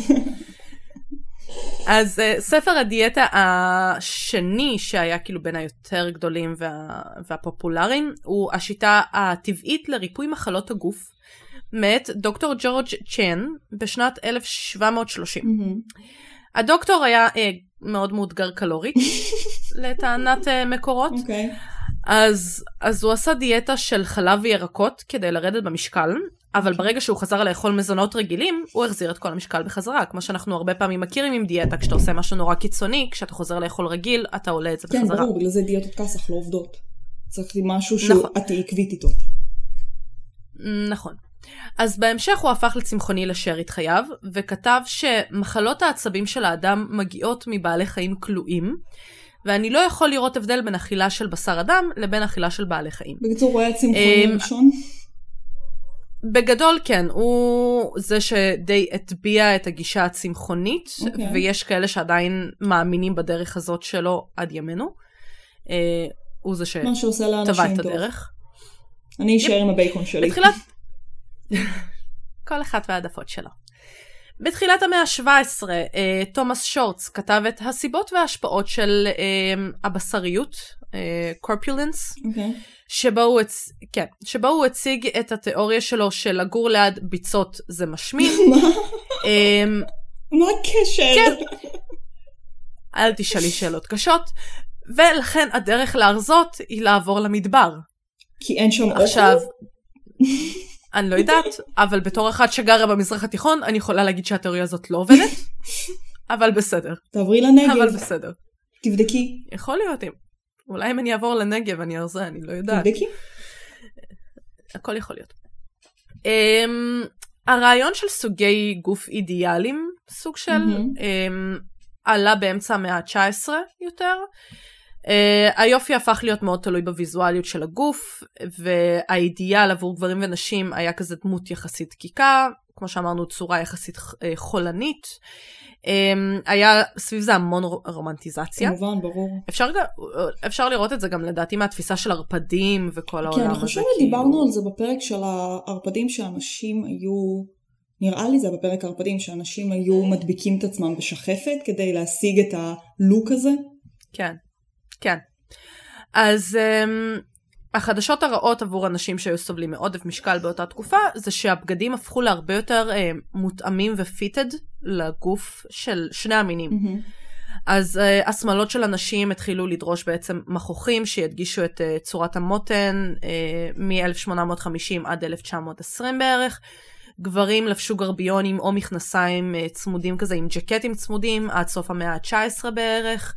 Speaker 2: אז uh, ספר הדיאטה השני שהיה כאילו בין היותר גדולים וה, והפופולריים הוא השיטה הטבעית לריפוי מחלות הגוף מאת דוקטור ג'ורג' צ'ן בשנת 1730. Mm-hmm. הדוקטור היה uh, מאוד מאותגר קלורית לטענת uh, מקורות. Okay. אז, אז הוא עשה דיאטה של חלב וירקות כדי לרדת במשקל, אבל ברגע שהוא חזר לאכול מזונות רגילים, הוא החזיר את כל המשקל בחזרה, כמו שאנחנו הרבה פעמים מכירים עם דיאטה, כשאתה עושה משהו נורא קיצוני, כשאתה חוזר לאכול רגיל, אתה עולה את זה
Speaker 1: כן,
Speaker 2: בחזרה.
Speaker 1: כן, ברור, בגלל זה דיאטות כסח לא עובדות. צריך משהו שהוא נכון. עקבית איתו.
Speaker 2: נכון. אז בהמשך הוא הפך לצמחוני לשארית חייו, וכתב שמחלות העצבים של האדם מגיעות מבעלי חיים כלואים, ואני לא יכול לראות הבדל בין אכילה של בשר אדם לבין אכילה של בעלי חיים.
Speaker 1: בקיצור, הוא היה צמחוני אמ, ראשון?
Speaker 2: בגדול כן, הוא זה שדי הטביע את הגישה הצמחונית, okay. אוקיי. ויש כאלה שעדיין מאמינים בדרך הזאת שלו עד ימינו. אה, הוא זה שטבע את הדרך.
Speaker 1: אני אשאר עם הבייקון שלי.
Speaker 2: בתחילת... כל אחת והעדפות שלו. בתחילת המאה ה-17, אה, תומאס שורץ כתב את הסיבות וההשפעות של אה, הבשריות, קורפולנס, uh, okay. שבו, הוא הצ... כן, שבו הוא הציג את התיאוריה שלו של לגור ליד ביצות זה משמין.
Speaker 1: מה? אמ, מה הקשר?
Speaker 2: כן. אל תשאלי שאלות קשות. ולכן הדרך להרזות היא לעבור למדבר.
Speaker 1: כי אין שם אוכל?
Speaker 2: עכשיו, אני לא יודעת, אבל בתור אחת שגרה במזרח התיכון, אני יכולה להגיד שהתיאוריה הזאת לא עובדת, אבל בסדר.
Speaker 1: תעברי לנגב.
Speaker 2: אבל בסדר.
Speaker 1: תבדקי.
Speaker 2: יכול להיות אם. אולי אם אני אעבור לנגב אני ארזה, אני לא יודעת.
Speaker 1: תבדקי.
Speaker 2: הכל יכול להיות. Um, הרעיון של סוגי גוף אידיאליים, סוג של, mm-hmm. um, עלה באמצע המאה ה-19 יותר. Uh, היופי הפך להיות מאוד תלוי בוויזואליות של הגוף, והאידיאל עבור גברים ונשים היה כזה דמות יחסית דקיקה, כמו שאמרנו צורה יחסית uh, חולנית. Um, היה סביב זה המון רומנטיזציה.
Speaker 1: כמובן, ברור.
Speaker 2: אפשר, אפשר לראות את זה גם לדעתי מהתפיסה של ערפדים וכל העולם הזה.
Speaker 1: כן, אני חושבת שדיברנו כאילו... על זה בפרק של הערפדים שאנשים היו, נראה לי זה בפרק הערפדים, שאנשים היו מדביקים את עצמם בשחפת כדי להשיג את הלוק הזה.
Speaker 2: כן, כן. אז um, החדשות הרעות עבור אנשים שהיו סובלים מעודף משקל באותה תקופה זה שהבגדים הפכו להרבה יותר אה, מותאמים ופיטד לגוף של שני המינים. Mm-hmm. אז uh, השמאלות של הנשים התחילו לדרוש בעצם מכוחים שידגישו את uh, צורת המותן uh, מ-1850 עד 1920 בערך. גברים לבשו גרביונים או מכנסיים uh, צמודים כזה עם ג'קטים צמודים עד סוף המאה ה-19 בערך.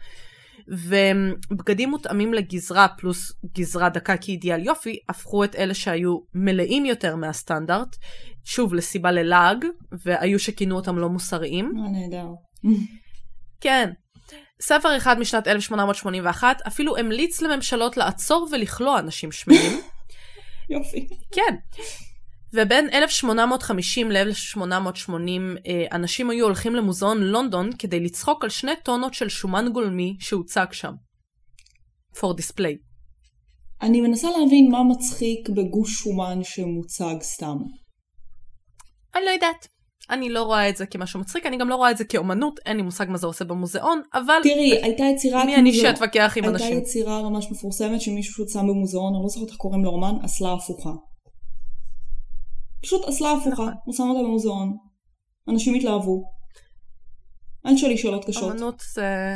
Speaker 2: ובגדים מותאמים לגזרה פלוס גזרה דקה כאידיאל יופי, הפכו את אלה שהיו מלאים יותר מהסטנדרט, שוב לסיבה ללעג, והיו שכינו אותם לא מוסריים.
Speaker 1: מה נהדר.
Speaker 2: כן. ספר אחד משנת 1881 אפילו המליץ לממשלות לעצור ולכלוא אנשים שמנים.
Speaker 1: יופי.
Speaker 2: כן. ובין 1850 ל-1880 אה, אנשים היו הולכים למוזיאון לונדון כדי לצחוק על שני טונות של שומן גולמי שהוצג שם. for display.
Speaker 1: אני מנסה להבין מה מצחיק בגוש שומן שמוצג סתם.
Speaker 2: אני לא יודעת. אני לא רואה את זה כמשהו מצחיק, אני גם לא רואה את זה כאומנות, אין לי מושג מה זה עושה במוזיאון, אבל...
Speaker 1: תראי, הייתה יצירה...
Speaker 2: מי אני שאתווכח עם
Speaker 1: הייתה
Speaker 2: אנשים?
Speaker 1: הייתה יצירה ממש מפורסמת שמישהו שם במוזיאון, אני לא זוכרת איך קוראים לאומן, אסלה הפוכה. פשוט אסלה הפוכה,
Speaker 2: נכון.
Speaker 1: הוא שם אותה במוזיאון. אנשים התלהבו. אל תשאלי שאלות קשות.
Speaker 2: אומנות זה...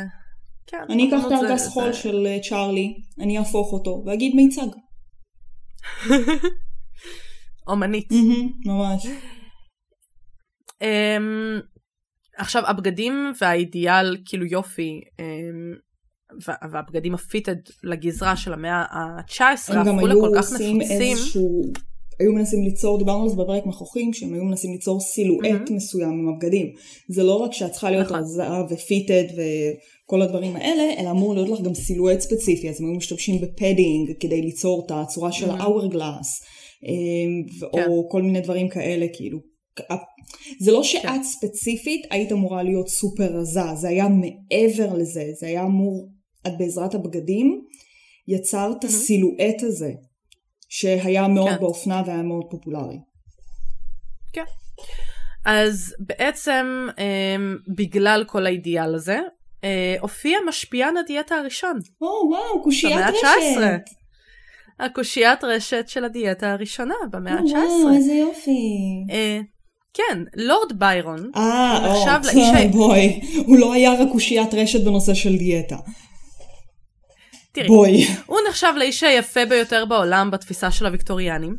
Speaker 2: כן,
Speaker 1: אני אקח את הארגז
Speaker 2: זה-
Speaker 1: חול של אה, צ'ארלי, אני אהפוך אותו, ואגיד מיצג.
Speaker 2: אומנית.
Speaker 1: ממש.
Speaker 2: אמ, עכשיו הבגדים והאידיאל כאילו יופי וה- והבגדים הפיטד לגזרה של המאה ה-19
Speaker 1: הם גם
Speaker 2: הפכו
Speaker 1: היו
Speaker 2: לכל כך
Speaker 1: עושים
Speaker 2: נפוצים.
Speaker 1: איזשהו... היו מנסים ליצור, דיברנו על זה בפרק מחוכים, שהם היו מנסים ליצור silhouette
Speaker 2: מהמם.
Speaker 1: מסוים עם הבגדים. זה לא רק שאת צריכה להיות
Speaker 2: נכון.
Speaker 1: רזה ו fitted וכל הדברים האלה, אלא אמור להיות לך גם silhouette ספציפי, אז הם היו משתמשים ב padding כדי ליצור את הצורה של
Speaker 2: כן.
Speaker 1: או כל מיני דברים כאלה, כאילו. זה לא שאת
Speaker 2: כן.
Speaker 1: ספציפית היית אמורה להיות סופר רזה, זה היה מעבר לזה, זה היה אמור, את בעזרת הבגדים יצרת
Speaker 2: מהמם.
Speaker 1: הסילואט הזה, שהיה מאוד
Speaker 2: כן.
Speaker 1: באופנה והיה מאוד פופולרי.
Speaker 2: אז בעצם אמ, בגלל כל האידיאל הזה אה, הופיע משפיען הדיאטה הראשון.
Speaker 1: או וואו, קושיית רשת.
Speaker 2: ה-19. הקושיית רשת של הדיאטה הראשונה במאה
Speaker 1: או, וואו,
Speaker 2: ה-19.
Speaker 1: איזה יופי.
Speaker 2: אה, כן, לורד ביירון,
Speaker 1: אה, או, בואי, הוא לא היה רק קושיית רשת בנושא של דיאטה.
Speaker 2: תראי,
Speaker 1: בואי.
Speaker 2: הוא נחשב לאיש היפה ביותר בעולם בתפיסה של הוויקטוריאנים.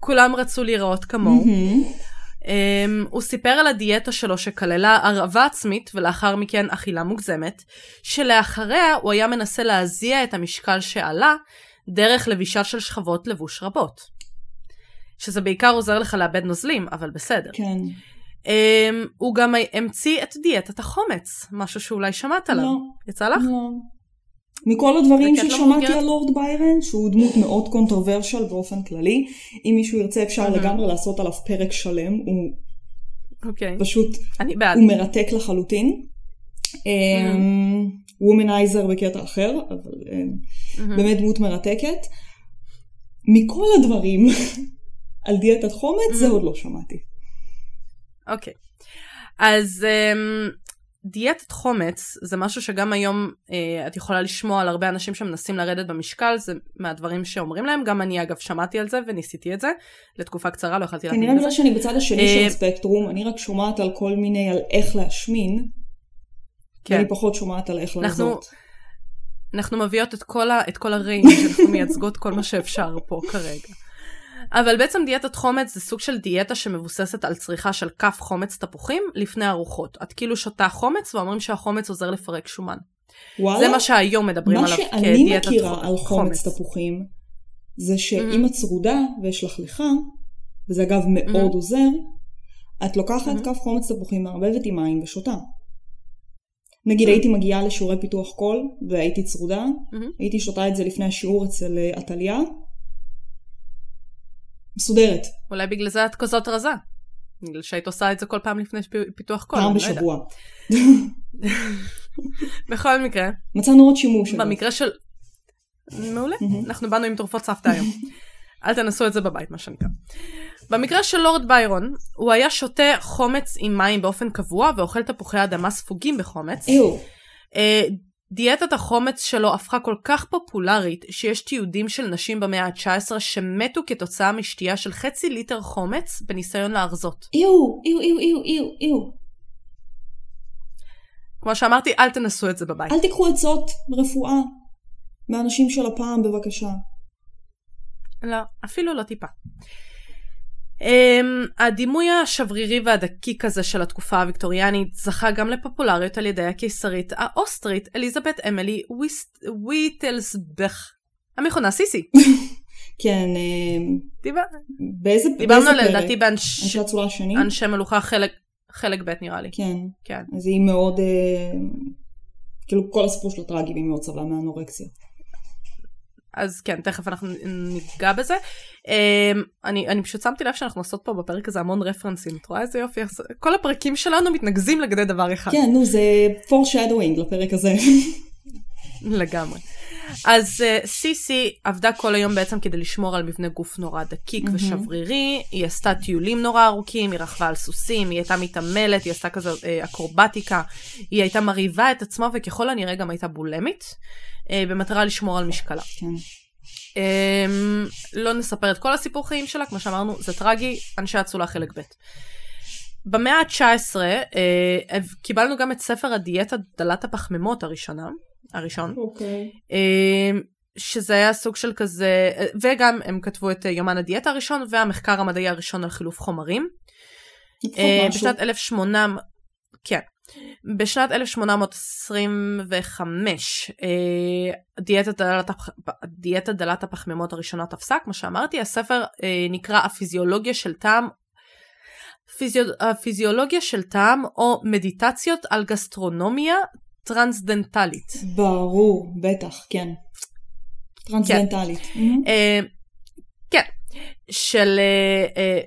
Speaker 2: כולם רצו להיראות כמוהו.
Speaker 1: מהמם.
Speaker 2: Um, הוא סיפר על הדיאטה שלו שכללה הרעבה עצמית ולאחר מכן אכילה מוגזמת, שלאחריה הוא היה מנסה להזיע את המשקל שעלה דרך לבישה של שכבות לבוש רבות. שזה בעיקר עוזר לך לאבד נוזלים, אבל בסדר.
Speaker 1: כן.
Speaker 2: אמ, הוא גם המציא את דיאטת החומץ, משהו שאולי שמעת עליו.
Speaker 1: לא.
Speaker 2: יצא לך?
Speaker 1: לא. מכל הדברים
Speaker 2: לא
Speaker 1: ששמעתי על לורד ביירן, שהוא דמות מאוד controversial באופן כללי, אם מישהו ירצה אפשר. לגמרי לעשות עליו פרק שלם, הוא
Speaker 2: אוקיי.
Speaker 1: פשוט. הוא מרתק לחלוטין. womanizer בקטע אחר, אבל אמ,
Speaker 2: מהמם.
Speaker 1: באמת דמות מרתקת. מכל הדברים על דיאטת חומץ, זה. עוד לא שמעתי.
Speaker 2: אוקיי. אז um, דיאטת חומץ זה משהו שגם היום uh, את יכולה לשמוע על הרבה אנשים שמנסים לרדת במשקל, זה מהדברים שאומרים להם, גם אני אגב שמעתי על זה וניסיתי את זה לתקופה קצרה, לא יכולתי
Speaker 1: כנראה
Speaker 2: להבין את זה.
Speaker 1: שאני בצד השני של
Speaker 2: אה,
Speaker 1: הספקטרום, אני רק שומעת על כל מיני, על איך להשמין,
Speaker 2: כן.
Speaker 1: ואני פחות שומעת על איך
Speaker 2: אנחנו-
Speaker 1: לעזות.
Speaker 2: אנחנו מביאות את כל, ה, את כל הריינג', אנחנו מייצגות כל מה שאפשר פה כרגע. אבל בעצם דיאטת חומץ זה סוג של דיאטה שמבוססת על צריכה של כף חומץ תפוחים לפני ארוחות. את כאילו שותה חומץ ואומרים שהחומץ עוזר לפרק שומן.
Speaker 1: וואלה?
Speaker 2: זה מה שהיום מדברים
Speaker 1: מה
Speaker 2: עליו
Speaker 1: שאני
Speaker 2: כדיאטת
Speaker 1: מכירה
Speaker 2: חומץ.
Speaker 1: על חומץ תפוחים, זה שאם
Speaker 2: Mhm.
Speaker 1: את צרודה ויש לך ליחה, וזה אגב מאוד
Speaker 2: Mhm.
Speaker 1: עוזר, את לוקחת
Speaker 2: Mhm.
Speaker 1: כף חומץ תפוחים, מערבבת עם מים ושותה. נגיד
Speaker 2: Mhm.
Speaker 1: הייתי מגיעה לשיעורי פיתוח קול והייתי צרודה,
Speaker 2: Mhm.
Speaker 1: הייתי שותה את זה לפני השיעור אצל אה, עתליה. מסודרת,
Speaker 2: אולי בגלל זה את כזאת רזה. בגלל שהיית עושה את זה כל פעם לפני פיתוח קול.
Speaker 1: פעם
Speaker 2: לא.
Speaker 1: בשבוע.
Speaker 2: בכל מקרה,
Speaker 1: מצאנו עוד שימוש.
Speaker 2: במקרה של... מעולה. אנחנו באנו עם תרופות סבתא היום. אל תנסו את זה בבית, מה שנקרא. במקרה של לורד ביירון, הוא היה שותה חומץ עם מים באופן קבוע ואוכל תפוחי אדמה ספוגים בחומץ. דיאטת החומץ שלו הפכה כל כך פופולרית, שיש תיעודים של נשים במאה ה-19 שמתו כתוצאה משתייה של חצי ליטר חומץ בניסיון להרזות.
Speaker 1: איו, איו, איו, איו, איו, איו.
Speaker 2: כמו שאמרתי, אל תנסו את זה בבית.
Speaker 1: אל תיקחו עצות רפואה מהאנשים של הפעם בבקשה.
Speaker 2: לא, אפילו לא טיפה. Um, הדימוי השברירי והדקיק הזה של התקופה הוויקטוריאנית זכה גם לפופולריות על ידי הקיסרית האוסטרית אליזבת אמילי וויטלסבך. המכונה סיסי.
Speaker 1: כן,
Speaker 2: דיבר...
Speaker 1: באיזה
Speaker 2: דיברנו
Speaker 1: פרק?
Speaker 2: לדעתי באנש...
Speaker 1: אנשי הצורה השני?
Speaker 2: אנשי מלוכה חלק, חלק ב' נראה לי.
Speaker 1: כן.
Speaker 2: כן.
Speaker 1: אז היא מאוד, אה, כאילו כל הסיפור של הטראגי והיא מאוד סבלה מאנורקסיה.
Speaker 2: אז כן, תכף אנחנו ניגע בזה. Um, אני, אני פשוט שמתי לב שאנחנו עושות פה בפרק הזה המון רפרנסים. את רואה איזה יופי? כל הפרקים שלנו מתנקזים לכדי דבר אחד.
Speaker 1: כן, נו, זה foreshadowing לפרק הזה.
Speaker 2: לגמרי. אז uh, סיסי עבדה כל היום בעצם כדי לשמור על מבנה גוף נורא דקיק
Speaker 1: מהמם.
Speaker 2: ושברירי, היא עשתה טיולים נורא ארוכים, היא רכבה על סוסים, היא הייתה מתעמלת, היא עשתה כזה uh, אקרובטיקה, היא הייתה מרהיבה את עצמה וככל הנראה גם הייתה בולמית, uh, במטרה לשמור על משקלה.
Speaker 1: כן.
Speaker 2: Um, לא נספר את כל הסיפור חיים שלה, כמו שאמרנו, זה טרגי, אנשי אצולה חלק ב'. במאה ה-19 uh, קיבלנו גם את ספר הדיאטה דלת הפחמימות הראשונה, הראשון,
Speaker 1: אוקיי.
Speaker 2: uh, שזה היה סוג של כזה, וגם הם כתבו את uh, יומן הדיאטה הראשון והמחקר המדעי הראשון על חילוף חומרים.
Speaker 1: משהו.
Speaker 2: בשנת 1800, כן. בשנת 1825, אה, דיאטת דלת, הפחמימות הראשונה תפסה, כמו שאמרתי, הספר אה, נקרא הפיזיולוגיה של טעם, פיזיו... הפיזיולוגיה של טעם או מדיטציות על גסטרונומיה טרנסדנטלית.
Speaker 1: ברור, בטח, כן. טרנסדנטלית. מהמם.
Speaker 2: אה, כן, של אה,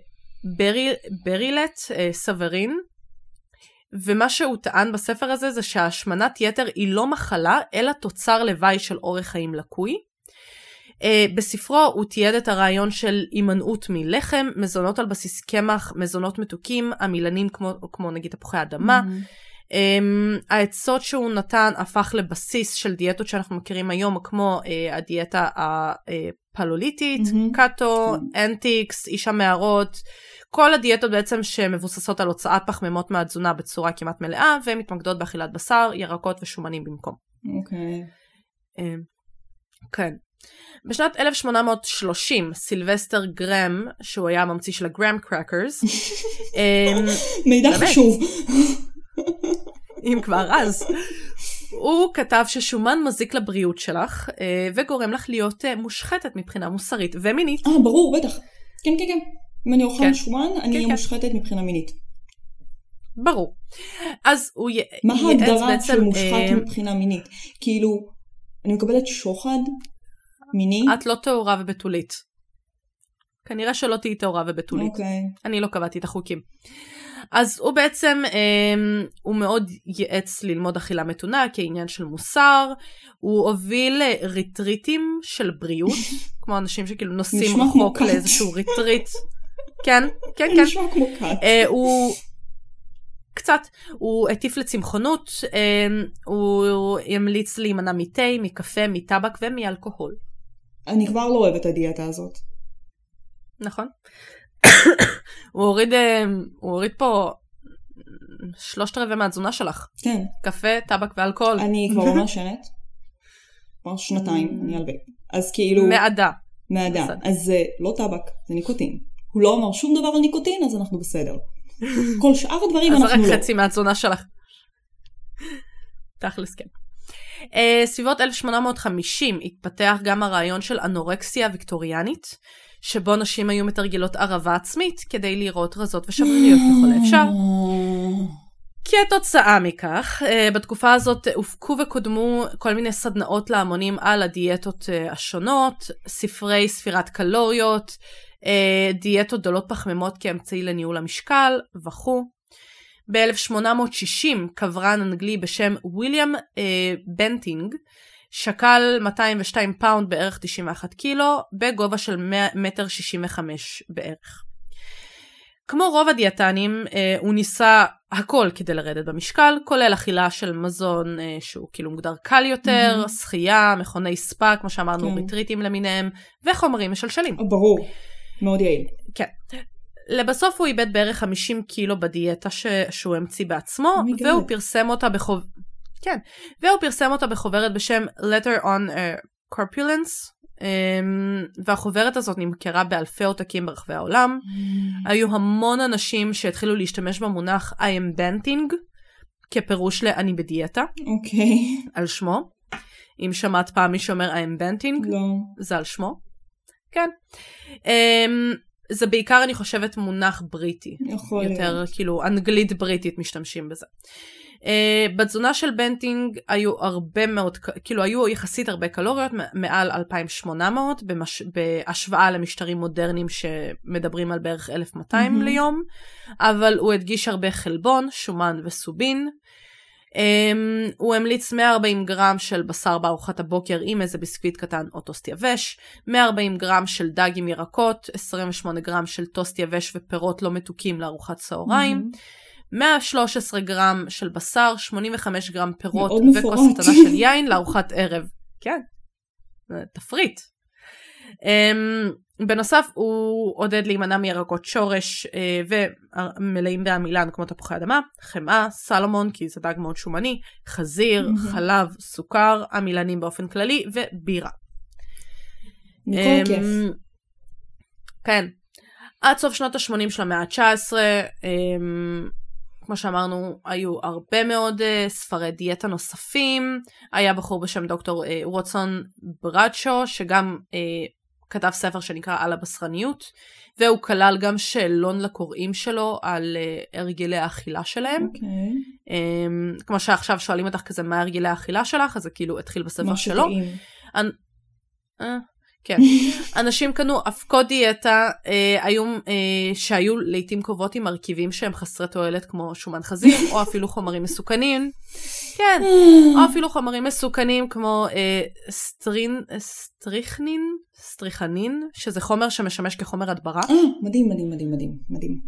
Speaker 2: ברי, ברילט אה, סוורין, ומה שהוא טען בספר הזה זה שהשמנת יתר היא לא מחלה, אלא תוצר לוואי של אורח חיים לקוי. Uh, בספרו הוא תיעד את הרעיון של הימנעות מלחם, מזונות על בסיס קמח, מזונות מתוקים, עמילנים כמו, כמו נגיד תפוחי אדמה.
Speaker 1: מהמם.
Speaker 2: אמ, העצות שהוא נתן הפך לבסיס של דיאטות שאנחנו מכירים היום, כמו אה, הדיאטה הפליאוליטית,
Speaker 1: מהמם.
Speaker 2: קטו,
Speaker 1: כן.
Speaker 2: אטקינס, איש המערות, כל הדיאטות בעצם שמבוססות על הוצאת פחמימות מהתזונה בצורה כמעט מלאה, והן מתמקדות באכילת בשר, ירקות ושומנים במקום.
Speaker 1: אוקיי.
Speaker 2: אמ, כן. בשנת 1830, סילבסטר גרם, שהוא היה הממציא של הגרם קרקרס, um,
Speaker 1: מידע. חשוב.
Speaker 2: אם כבר אז. הוא כתב ששומן מזיק לבריאות שלך אה, וגורם לך להיות אה, מושחתת מבחינה מוסרית ומינית.
Speaker 1: אה, ברור, בטח. כן, כן, כן. אם אני אוכל
Speaker 2: כן.
Speaker 1: שומן, אני
Speaker 2: כן,
Speaker 1: אהיה
Speaker 2: כן.
Speaker 1: מושחתת מבחינה מינית.
Speaker 2: ברור. אז הוא י-
Speaker 1: מה
Speaker 2: ייעץ
Speaker 1: ההגדרה
Speaker 2: בעצם...
Speaker 1: של מושחת
Speaker 2: אה,
Speaker 1: מבחינה מינית? כאילו, אני מקבלת שוחד מיני?
Speaker 2: את לא טהורה ובתולית. כנראה שלא תהיי טהורה ובתולית.
Speaker 1: אוקיי.
Speaker 2: אני לא קבעתי את החוקים. אז הוא בעצם, אה, הוא מאוד ייעץ ללמוד אכילה מתונה כעניין של מוסר, הוא הוביל אה, ריטריטים של בריאות, כמו אנשים שכאילו נוסעים רחוק. לאיזשהו ריטריט. כן, כן, כן.
Speaker 1: נשמע כמו כת.
Speaker 2: אה, הוא... קצת. הוא הטיף לצמחונות, אה, הוא המליץ להימנע מתה, מקפה, מטבק ומאלכוהול.
Speaker 1: אני כבר לא אוהבת את הדיאטה הזאת.
Speaker 2: נכון. הוא הוריד, אה, הוא הוריד פה שלושת רבעי מהתזונה שלך.
Speaker 1: כן.
Speaker 2: קפה, טבק ואלכוהול.
Speaker 1: אני כבר לא מעשנת. כבר שנתיים, אני על בי. אז כאילו,
Speaker 2: מעדה.
Speaker 1: מעדה. אז זה לא טבק, זה ניקוטין. הוא לא אמר שום דבר על ניקוטין, אז אנחנו בסדר. כל שאר הדברים
Speaker 2: אז רק
Speaker 1: אנחנו לא.
Speaker 2: חצי מהתזונה שלך. תכלס כן. Uh, סביבות 1850 התפתח גם הרעיון של אנורקסיה ויקטוריאנית, שבו נשים היו מתרגלות ערבה עצמית כדי לראות רזות ושבריריות ככל האפשר. כתוצאה מכך, אה, בתקופה הזאת הופקו וקודמו כל מיני סדנאות להמונים על הדיאטות אה, השונות, ספרי ספירת קלוריות, אה, דיאטות דלות פחמימות כאמצעי לניהול המשקל וכו'. ב-1860 קברן אנגלי בשם ויליאם בנטינג שקל 202 פאונד בערך 91 קילו בגובה של 100 מטר 65 בערך. כמו רוב הדיאטנים, אה, הוא ניסה הכל כדי לרדת במשקל, כולל אכילה של מזון אה, שהוא כאילו מוגדר קל יותר,
Speaker 1: מהמם.
Speaker 2: שחייה, מכוני ספא, כמו שאמרנו,
Speaker 1: כן.
Speaker 2: ריטריטים למיניהם, וחומרים משלשלים.
Speaker 1: ברור. מאוד יעיל.
Speaker 2: כן. לבסוף הוא איבד בערך 50 קילו בדיאטה ש... שהוא המציא בעצמו. והוא פרסם אותה בחוב... כן, והוא פרסם אותה בחוברת בשם Letter on uh, Corpulence, um, והחוברת הזאת נמכרה באלפי עותקים ברחבי העולם. היו המון אנשים שהתחילו להשתמש במונח I am banting, כפירוש ל"אני בדיאטה",
Speaker 1: אוקיי.
Speaker 2: על שמו. אם שמעת פעם מישהו אומר I am banting,
Speaker 1: לא.
Speaker 2: זה על שמו. כן. Um, זה בעיקר, אני חושבת, מונח בריטי.
Speaker 1: יכול
Speaker 2: יותר
Speaker 1: להיות.
Speaker 2: כאילו אנגלית בריטית משתמשים בזה. Uh, בתזונה של בנטינג היו הרבה מאוד, כאילו היו יחסית הרבה קלוריות, מעל 2,800, במש, בהשוואה למשטרים מודרניים שמדברים על בערך 1,200
Speaker 1: מהמם.
Speaker 2: ליום, אבל הוא הדגיש הרבה חלבון, שומן וסובין. Um, הוא המליץ 140 גרם של בשר בארוחת הבוקר עם איזה ביסקוויט קטן או טוסט יבש, 140 גרם של דג עם ירקות, 28 גרם של טוסט יבש ופירות לא מתוקים לארוחת צהריים, mm-hmm. 113 גרם של בשר, 85 גרם פירות וכוס קטנה של יין לארוחת ערב. כן, תפריט. Um, בנוסף הוא עודד להימנע מירקות שורש אה, ומלאים בעמילן כמו תפוחי אדמה, חמאה, סלומון כי זה דג מאוד שומני, חזיר, mm-hmm. חלב, סוכר, עמילנים באופן כללי ובירה.
Speaker 1: מכל כיף.
Speaker 2: כן. עד סוף שנות ה-80 של המאה ה-19, אמ, כמו שאמרנו, היו הרבה מאוד uh, ספרי דיאטה נוספים. היה בחור בשם דוקטור uh, ווטסון ברדשו, שגם uh, כתב ספר שנקרא על הבשרניות, והוא כלל גם שאלון לקוראים שלו על uh, הרגלי האכילה שלהם.
Speaker 1: Okay. אוקיי.
Speaker 2: Um, כמו שעכשיו שואלים אותך כזה מה הרגלי האכילה שלך, אז זה כאילו התחיל בספר שלו. אני, uh, כן. אנשים קנו אבקות דיאטה אה, היו, אה, שהיו לעיתים קרובות עם מרכיבים שהם חסרי תועלת כמו שומן חזיר, או אפילו חומרים מסוכנים. כן, או אפילו חומרים מסוכנים כמו אה, סטרין, סטריכנין, סטריכנין, שזה חומר שמשמש כחומר הדברה.
Speaker 1: אה, מדהים, מדהים, מדהים, מדהים, מדהים.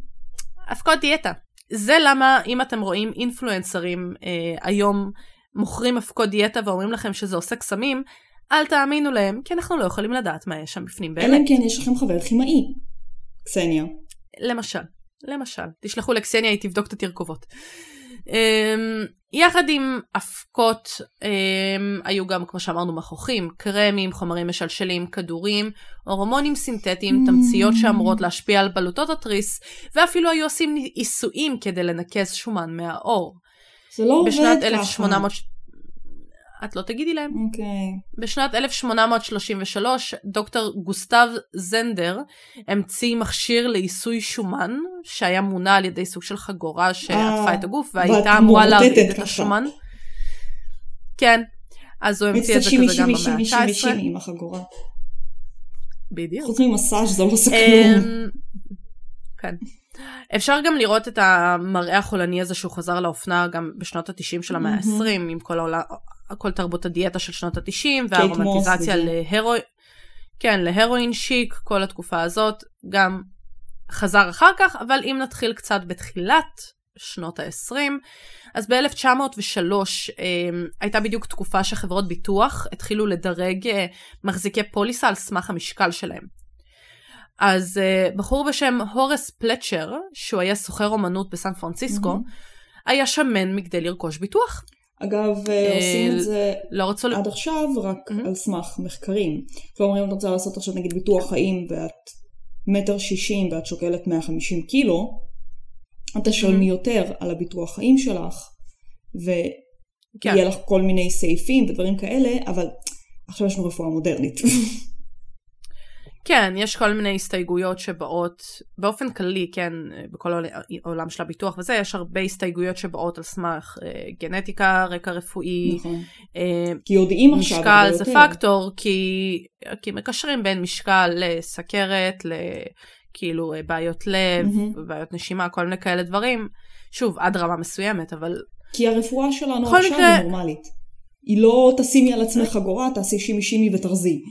Speaker 2: אבקות דיאטה. זה למה אם אתם רואים אינפלואנסרים אה, היום מוכרים אבקות דיאטה ואומרים לכם שזה עושה קסמים, אל תאמינו להם, כי אנחנו לא יכולים לדעת מה יש שם בפנים באמת.
Speaker 1: אלא אם כן יש לכם חבר כימאי. קסניה.
Speaker 2: למשל, למשל. תשלחו לקסניה, היא תבדוק את התרכובות. Um, יחד עם אבקות um, היו גם, כמו שאמרנו, מכוחים, קרמים, חומרים משלשלים, כדורים, הורמונים סינתטיים, mm. תמציות שאמורות להשפיע על בלוטות התריס, ואפילו היו עושים עיסויים כדי לנקז שומן מהעור.
Speaker 1: זה לא עובד ככה. בשנת 1800...
Speaker 2: את לא תגידי להם.
Speaker 1: אוקיי. Okay.
Speaker 2: בשנת 1833 דוקטור גוסטב זנדר המציא מכשיר לעיסוי שומן שהיה מונע על ידי סוג של חגורה שעטפה את הגוף והייתה אמורה להרעיד את השומן. כן, אז הוא המציא את זה כזה גם במאה ה-19.
Speaker 1: עם החגורה.
Speaker 2: בדיוק.
Speaker 1: חוץ ממסאז' זה לא עושה כלום.
Speaker 2: אמ, כן. אפשר גם לראות את המראה החולני הזה שהוא חזר לאופנה גם בשנות ה-90 של המאה ה-20 עם כל העולם, כל תרבות הדיאטה של שנות ה-90 והרומטיזציה להרואין, כן, להרואין שיק, כל התקופה הזאת, גם חזר אחר כך, אבל אם נתחיל קצת בתחילת שנות ה-20, אז ב-1903 אה, הייתה בדיוק תקופה שחברות ביטוח התחילו לדרג אה, מחזיקי פוליסה על סמך המשקל שלהם. אז אה, בחור בשם הורס פלצ'ר, שהוא היה סוחר אומנות בסן פרנסיסקו, mm-hmm. היה שמן מכדי לרכוש ביטוח.
Speaker 1: אגב, אה, עושים את זה
Speaker 2: לא רצו...
Speaker 1: עד עכשיו רק mm-hmm. על סמך מחקרים. כלומר, אם את רוצה לעשות עכשיו נגיד ביטוח חיים ואת מטר שישים ואת שוקלת 150 קילו, את תשלמי mm-hmm. יותר על הביטוח חיים שלך, ויהיה כן. לך כל מיני סעיפים ודברים כאלה, אבל עכשיו יש לנו רפואה מודרנית.
Speaker 2: כן, יש כל מיני הסתייגויות שבאות, באופן כללי, כן, בכל העולם של הביטוח וזה, יש הרבה הסתייגויות שבאות על סמך אה, גנטיקה, רקע רפואי.
Speaker 1: נכון. אה, כי יודעים עכשיו
Speaker 2: משקל זה פקטור, כי, כי מקשרים בין משקל לסכרת, לכאילו אה, בעיות לב, mm-hmm. בעיות נשימה, כל מיני כאלה דברים. שוב, עד רמה מסוימת, אבל...
Speaker 1: כי הרפואה שלנו עכשיו מקרה... היא נורמלית. היא לא תשימי על עצמך חגורה, תעשי שימי שימי ותרזי.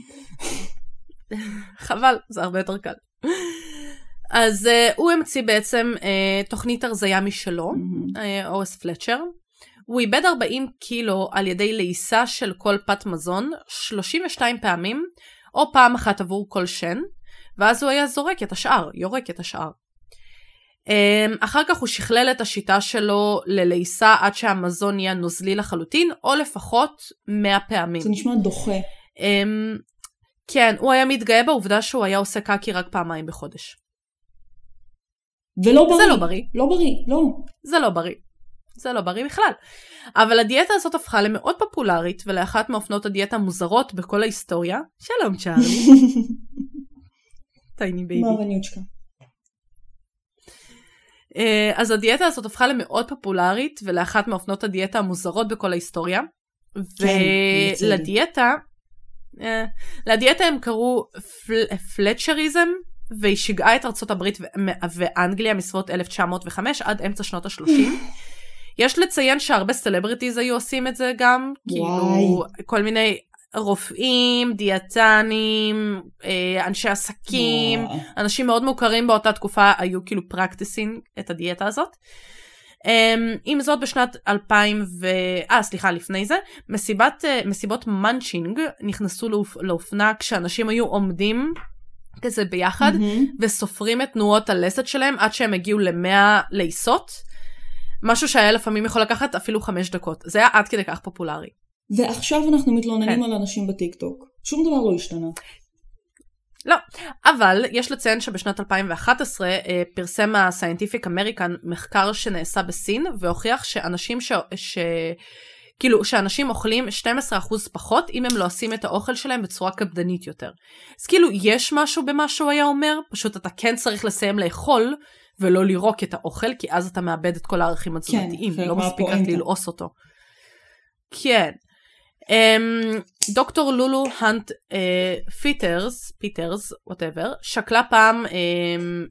Speaker 2: חבל, זה הרבה יותר קל. אז uh, הוא המציא בעצם uh, תוכנית הרזייה משלו, אורס mm-hmm. פלצ'ר. הוא איבד 40 קילו על ידי לעיסה של כל פת מזון 32 פעמים, או פעם אחת עבור כל שן, ואז הוא היה זורק את השאר, יורק את השאר. Um, אחר כך הוא שכלל את השיטה שלו ללעיסה עד שהמזון נהיה נוזלי לחלוטין, או לפחות 100 פעמים.
Speaker 1: זה נשמע דוחה.
Speaker 2: Um, כן, הוא היה מתגאה בעובדה שהוא היה עושה קקי רק פעמיים בחודש.
Speaker 1: ולא בריא.
Speaker 2: זה לא בריא.
Speaker 1: לא בריא, לא.
Speaker 2: זה לא בריא. זה לא בריא בכלל. אבל הדיאטה הזאת הפכה למאוד פופולרית ולאחת מאופנות הדיאטה המוזרות בכל ההיסטוריה. שלום צ'ארלי. tiny baby.
Speaker 1: מה וניוצ'קה.
Speaker 2: אה, אז הדיאטה הזאת הפכה למאוד פופולרית ולאחת מאופנות הדיאטה המוזרות בכל ההיסטוריה. כן, ולדיאטה לדיאטה הם קראו פל, Fletcherism, והיא שיגעה את ארצות הברית ואנגליה מסביבות 1905 עד אמצע שנות ה-30. יש לציין שהרבה סלבריטיז היו עושים את זה גם, כאילו כל מיני רופאים, דיאטנים, אה, אנשי עסקים. אנשים מאוד מוכרים באותה תקופה היו כאילו פרקטיסים את הדיאטה הזאת. Um, עם זאת בשנת 2000 ו... אה סליחה לפני זה מסיבת, uh, מסיבות מאנצ'ינג נכנסו לאופ... לאופנה כשאנשים היו עומדים כזה ביחד mm-hmm. וסופרים את תנועות הלסת שלהם עד שהם הגיעו למאה לעיסות. משהו שהיה לפעמים יכול לקחת אפילו חמש דקות זה היה עד כדי כך פופולרי.
Speaker 1: ועכשיו אנחנו מתלוננים כן. על אנשים בטיקטוק שום דבר לא השתנה.
Speaker 2: לא, אבל יש לציין שבשנת 2011 אה, פרסם ה-Scientific American מחקר שנעשה בסין והוכיח שאנשים ש... ש... כאילו שאנשים אוכלים 12% פחות אם הם לא עושים את האוכל שלהם בצורה קפדנית יותר. אז כאילו יש משהו במה שהוא היה אומר, פשוט אתה כן צריך לסיים לאכול ולא לירוק את האוכל כי אז אתה מאבד את כל הערכים התזונתיים, כן, לא מספיק רק ללעוס אותו. כן. Um, דוקטור לולו האנט uh, פיטרס, פיטרס, whatever, שקלה פעם um,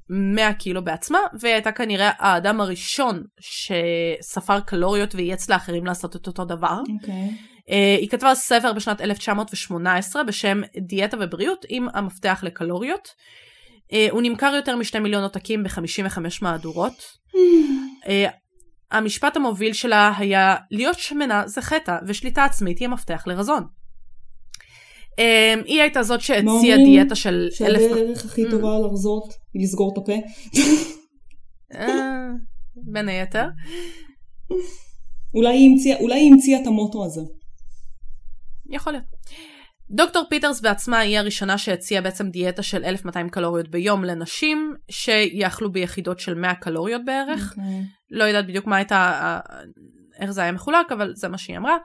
Speaker 2: 100 קילו בעצמה, והיא הייתה כנראה האדם הראשון שספר קלוריות וייעץ לאחרים לעשות את אותו דבר. Okay. אוקיי. Uh, היא כתבה ספר בשנת 1918 בשם דיאטה ובריאות עם המפתח לקלוריות. Uh, הוא נמכר יותר משני מיליון עותקים ב-55 מהדורות. uh, המשפט המוביל שלה היה להיות שמנה זה חטא ושליטה עצמית היא המפתח לרזון. Um, היא הייתה זאת שהציעה דיאטה של
Speaker 1: אלף... שהדרך הכי mm. טובה לרזות היא לסגור את הפה?
Speaker 2: אה, בין היתר.
Speaker 1: אולי היא המציאה את המוטו הזה.
Speaker 2: יכול להיות. דוקטור פיטרס בעצמה היא הראשונה שהציעה בעצם דיאטה של 1200 קלוריות ביום לנשים שיאכלו ביחידות של 100 קלוריות בערך. Okay. אוקיי. לא יודעת בדיוק מה הייתה, איך זה היה מחולק, אבל זה מה שהיא אמרה.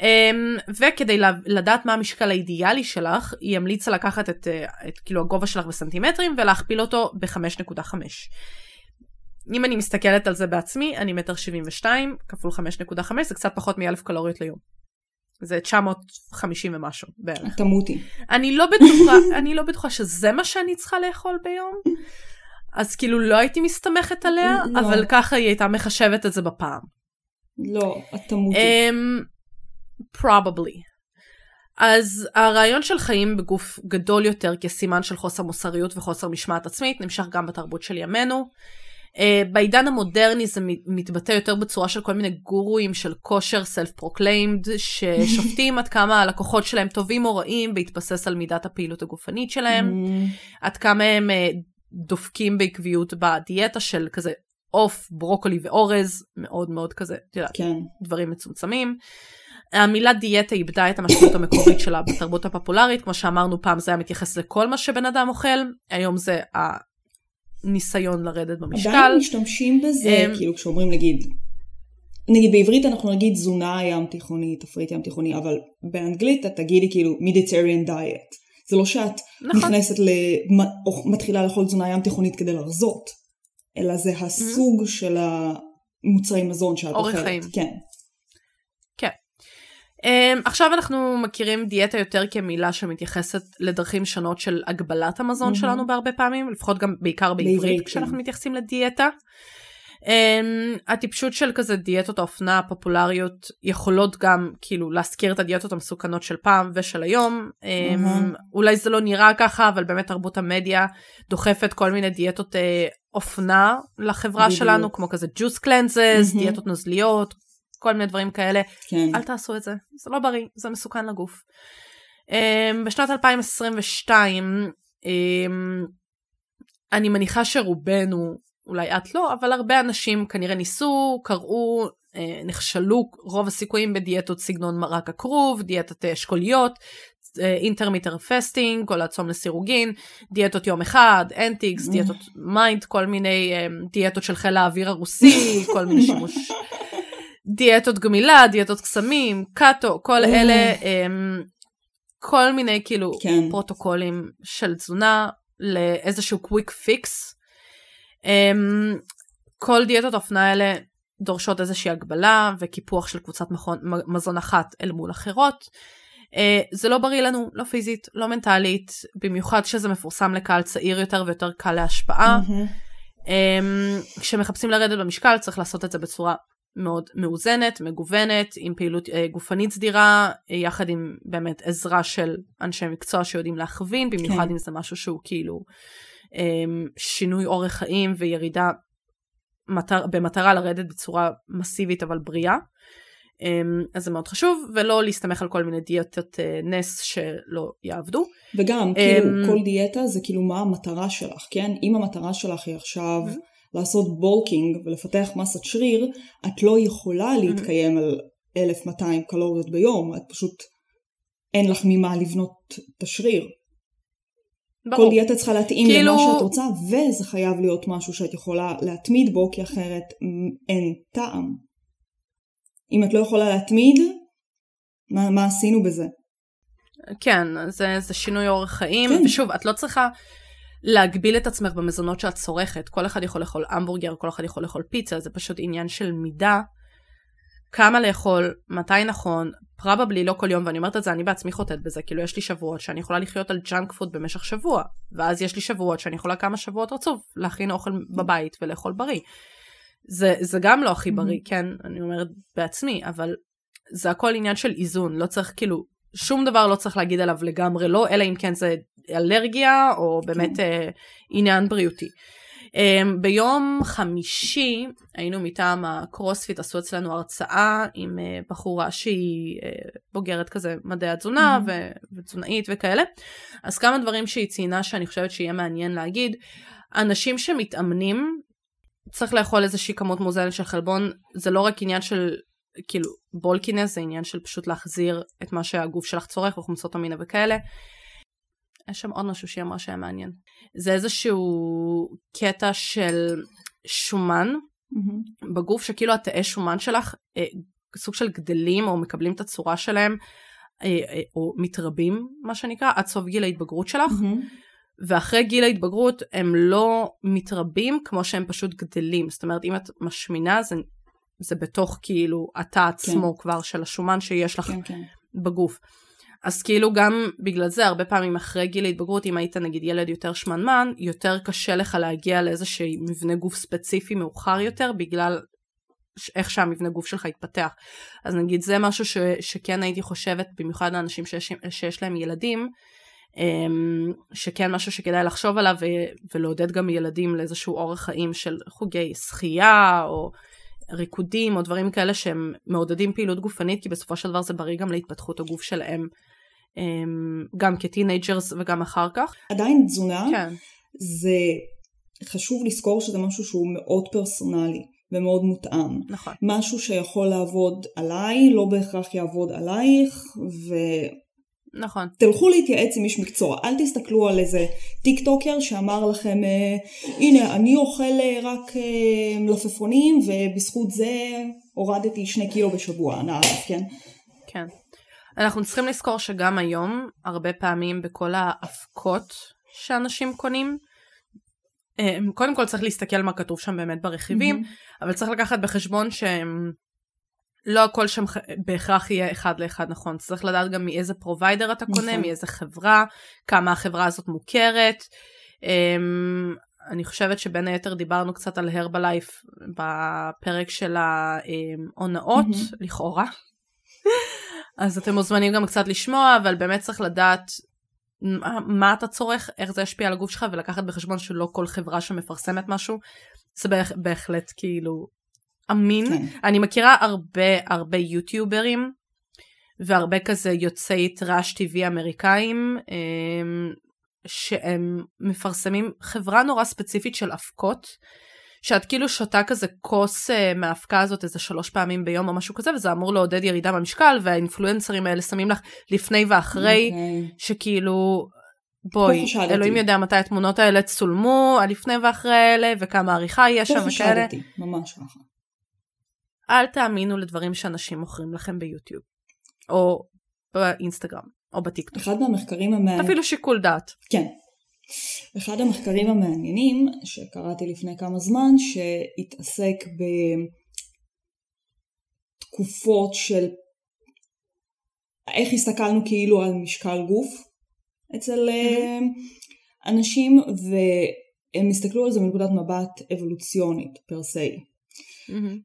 Speaker 2: אמ, וכדי לדעת מה המשקל האידיאלי שלך, היא המליצה לקחת את, את כאילו הגובה שלך בסנטימטרים ולהכפיל אותו ב-5.5. אם אני מסתכלת על זה בעצמי, אני מטר 72 כפול 5.5 זה קצת פחות מ-1000 קלוריות ליום. זה 950 ומשהו בערך.
Speaker 1: תמותי.
Speaker 2: אני לא בטוחה, אני לא בטוחה שזה מה שאני צריכה לאכול ביום. אז כאילו לא הייתי מסתמכת עליה, לא. אבל ככה היא הייתה מחשבת את זה בפעם.
Speaker 1: לא, את תמותי.
Speaker 2: Um, probably. אז הרעיון של חיים בגוף גדול יותר כסימן של חוסר מוסריות וחוסר משמעת עצמית נמשך גם בתרבות של ימינו. Uh, בעידן המודרני זה מתבטא יותר בצורה של כל מיני גורואים של כושר self proclaimed ששופטים עד כמה הלקוחות שלהם טובים או רעים בהתבסס על מידת הפעילות הגופנית שלהם, mm. עד כמה הם uh, דופקים בעקביות בדיאטה של כזה עוף, ברוקולי ואורז, מאוד מאוד כזה, את יודעת, כן. דברים מצומצמים. המילה דיאטה איבדה את המשמעות המקורית שלה בתרבות הפופולרית, כמו שאמרנו פעם זה היה מתייחס לכל מה שבן אדם אוכל, היום זה הניסיון לרדת במשקל.
Speaker 1: עדיין משתמשים בזה, um, כאילו כשאומרים נגיד, נגיד בעברית אנחנו נגיד תזונה ים תיכוני, תפריט ים תיכוני, אבל באנגלית את תגידי כאילו מידיטריאן דיאט. זה לא שאת נכון. נכנסת, מתחילה לאכול תזונה ים תיכונית כדי לרזות, אלא זה הסוג. של המוצרי מזון שאת אוכלת. אורח חיים. כן.
Speaker 2: Um, עכשיו אנחנו מכירים דיאטה יותר כמילה שמתייחסת לדרכים שונות של הגבלת המזון mm-hmm. שלנו בהרבה פעמים, לפחות גם בעיקר בעברית, בעברית כשאנחנו כן. מתייחסים לדיאטה. Um, הטיפשות של כזה דיאטות האופנה הפופולריות יכולות גם כאילו להזכיר את הדיאטות המסוכנות של פעם ושל היום. Um, mm-hmm. אולי זה לא נראה ככה אבל באמת תרבות המדיה דוחפת כל מיני דיאטות uh, אופנה לחברה בדיוק. שלנו כמו כזה ג'וס קלנזס, mm-hmm. דיאטות נוזליות, כל מיני דברים כאלה. כן. אל תעשו את זה, זה לא בריא, זה מסוכן לגוף. Um, בשנת 2022 um, אני מניחה שרובנו אולי את לא, אבל הרבה אנשים כנראה ניסו, קראו, אה, נכשלו רוב הסיכויים בדיאטות סגנון מרק הכרוב, דיאטת אשכוליות, intermittent fasting, כל הצום לסירוגין, דיאטות יום אחד, אטקינס, דיאטות MIND, כל מיני אה, דיאטות של חיל האוויר הרוסי, כל מיני שימוש, דיאטות גמילה, דיאטות קסמים, קיטו, כל אלה, אה, כל מיני כאילו כן. פרוטוקולים של תזונה לאיזשהו quick fix. Um, כל דיאטות האופנה האלה דורשות איזושהי הגבלה וקיפוח של קבוצת מזון, מזון אחת אל מול אחרות. Uh, זה לא בריא לנו, לא פיזית, לא מנטלית, במיוחד כשזה מפורסם לקהל צעיר יותר ויותר קל להשפעה. Mm-hmm. Um, כשמחפשים לרדת במשקל צריך לעשות את זה בצורה מאוד מאוזנת, מגוונת, עם פעילות אה, גופנית סדירה, אה, יחד עם באמת עזרה של אנשי מקצוע שיודעים להכווין, במיוחד כן. אם זה משהו שהוא כאילו אה, שינוי אורח חיים וירידה מטר, במטרה לרדת בצורה מסיבית אבל בריאה. אמ, אז זה מאוד חשוב, ולא להסתמך על כל מיני דיאטות אה, נס שלא יעבדו.
Speaker 1: וגם, כאילו, אמ, כל דיאטה זה כאילו מה המטרה שלך, כן? אם המטרה שלך היא עכשיו לעשות בולקינג ולפתח מסת שריר, את לא יכולה להתקיים על 1200 קלוריות ביום, את פשוט, אין לך ממה לבנות את השריר. ברור. כל דיאטה צריכה להתאים כאילו... למה שאת רוצה, וזה חייב להיות משהו שאת יכולה להתמיד בו, כי אחרת אין טעם. אם את לא יכולה להתמיד, מה, מה עשינו בזה?
Speaker 2: כן, זה, זה שינוי אורח חיים, כן. ושוב, את לא צריכה להגביל את עצמך במזונות שאת צורכת. כל אחד יכול לאכול המבורגר, כל אחד יכול לאכול פיצה, זה פשוט עניין של מידה. כמה לאכול, מתי נכון, probably לא כל יום, ואני אומרת את זה, אני בעצמי חוטאת בזה, כאילו יש לי שבועות שאני יכולה לחיות על ג'אנק פוד במשך שבוע, ואז יש לי שבועות שאני יכולה כמה שבועות רצוף להכין אוכל בבית ולאכול בריא. זה, זה גם לא הכי בריא, כן, אני אומרת בעצמי, אבל זה הכל עניין של איזון, לא צריך כאילו, שום דבר לא צריך להגיד עליו לגמרי לא, אלא אם כן זה אלרגיה או באמת כן. אה, עניין בריאותי. אה, ביום חמישי היינו מטעם הקרוספיט, עשו אצלנו הרצאה עם אה, בחורה שהיא אה, בוגרת כזה מדעי התזונה mm-hmm. ותזונאית וכאלה. אז כמה דברים שהיא ציינה שאני חושבת שיהיה מעניין להגיד. אנשים שמתאמנים צריך לאכול איזושהי כמות מאוזנת של חלבון, זה לא רק עניין של כאילו בולקינס, זה עניין של פשוט להחזיר את מה שהגוף שלך צורך וחומצות אמינה וכאלה. יש שם עוד משהו שהיא אמרה שהיה מעניין. זה איזשהו קטע של שומן mm-hmm. בגוף, שכאילו התאי שומן שלך אה, סוג של גדלים או מקבלים את הצורה שלהם, אה, אה, או מתרבים, מה שנקרא, עד סוף גיל ההתבגרות שלך. Mm-hmm. ואחרי גיל ההתבגרות הם לא מתרבים כמו שהם פשוט גדלים. זאת אומרת, אם את משמינה זה, זה בתוך כאילו התא עצמו כן. כבר של השומן שיש לך כן, כן. בגוף. אז כאילו גם בגלל זה הרבה פעמים אחרי גיל ההתבגרות אם היית נגיד ילד יותר שמנמן יותר קשה לך להגיע לאיזשהו מבנה גוף ספציפי מאוחר יותר בגלל איך שהמבנה גוף שלך התפתח. אז נגיד זה משהו ש, שכן הייתי חושבת במיוחד לאנשים שיש, שיש להם ילדים אמ, שכן משהו שכדאי לחשוב עליו ולעודד גם ילדים לאיזשהו אורח חיים של חוגי שחייה או ריקודים או דברים כאלה שהם מעודדים פעילות גופנית כי בסופו של דבר זה בריא גם להתפתחות הגוף שלהם גם כ teenagers וגם אחר כך.
Speaker 1: עדיין תזונה כן. זה חשוב לזכור שזה משהו שהוא מאוד פרסונלי ומאוד מותאם.
Speaker 2: נכון.
Speaker 1: משהו שיכול לעבוד עליי לא בהכרח יעבוד עלייך ו...
Speaker 2: נכון.
Speaker 1: תלכו להתייעץ עם איש מקצוע, אל תסתכלו על איזה טיק טוקר שאמר לכם, אה, הנה אני אוכל אה, רק אה, מלפפונים ובזכות זה הורדתי שני קילו בשבוע, נא כן?
Speaker 2: כן. אנחנו צריכים לזכור שגם היום, הרבה פעמים בכל האבקות שאנשים קונים, קודם כל צריך להסתכל מה כתוב שם באמת ברכיבים, mm-hmm. אבל צריך לקחת בחשבון שהם לא הכל שם בהכרח יהיה אחד לאחד נכון, צריך לדעת גם מאיזה provider אתה קונה, נכון. מאיזה חברה, כמה החברה הזאת מוכרת. Um, אני חושבת שבין היתר דיברנו קצת על הרבלייף בפרק של ההונאות, mm-hmm. לכאורה. אז אתם מוזמנים גם קצת לשמוע, אבל באמת צריך לדעת מה, מה אתה צורך, איך זה ישפיע על הגוף שלך, ולקחת בחשבון שלא כל חברה שמפרסמת משהו, זה בהחלט כאילו אמין. כן. אני מכירה הרבה הרבה יוטיוברים והרבה כזה יוצאי טראש טבעי אמריקאים אמ, שהם מפרסמים חברה נורא ספציפית של אבקות. שאת כאילו שותה כזה כוס uh, מהאבקה הזאת איזה שלוש פעמים ביום או משהו כזה וזה אמור לעודד ירידה במשקל והאינפלואנסרים האלה שמים לך לפני ואחרי okay. אוקיי. שכאילו בואי אלוהים יודע מתי התמונות האלה צולמו הלפני ואחרי האלה וכמה עריכה יש שם וכאלה.
Speaker 1: ממש ככה.
Speaker 2: אל תאמינו לדברים שאנשים מוכרים לכם ביוטיוב, או באינסטגרם, או בטיקטוק.
Speaker 1: אחד מהמחקרים המעניינים...
Speaker 2: אפילו שיקול דעת.
Speaker 1: כן. אחד המחקרים המעניינים שקראתי לפני כמה זמן, שהתעסק בתקופות של איך הסתכלנו כאילו על משקל גוף אצל mm-hmm. אנשים, והם הסתכלו על זה מנקודת מבט אבולוציונית פר סי.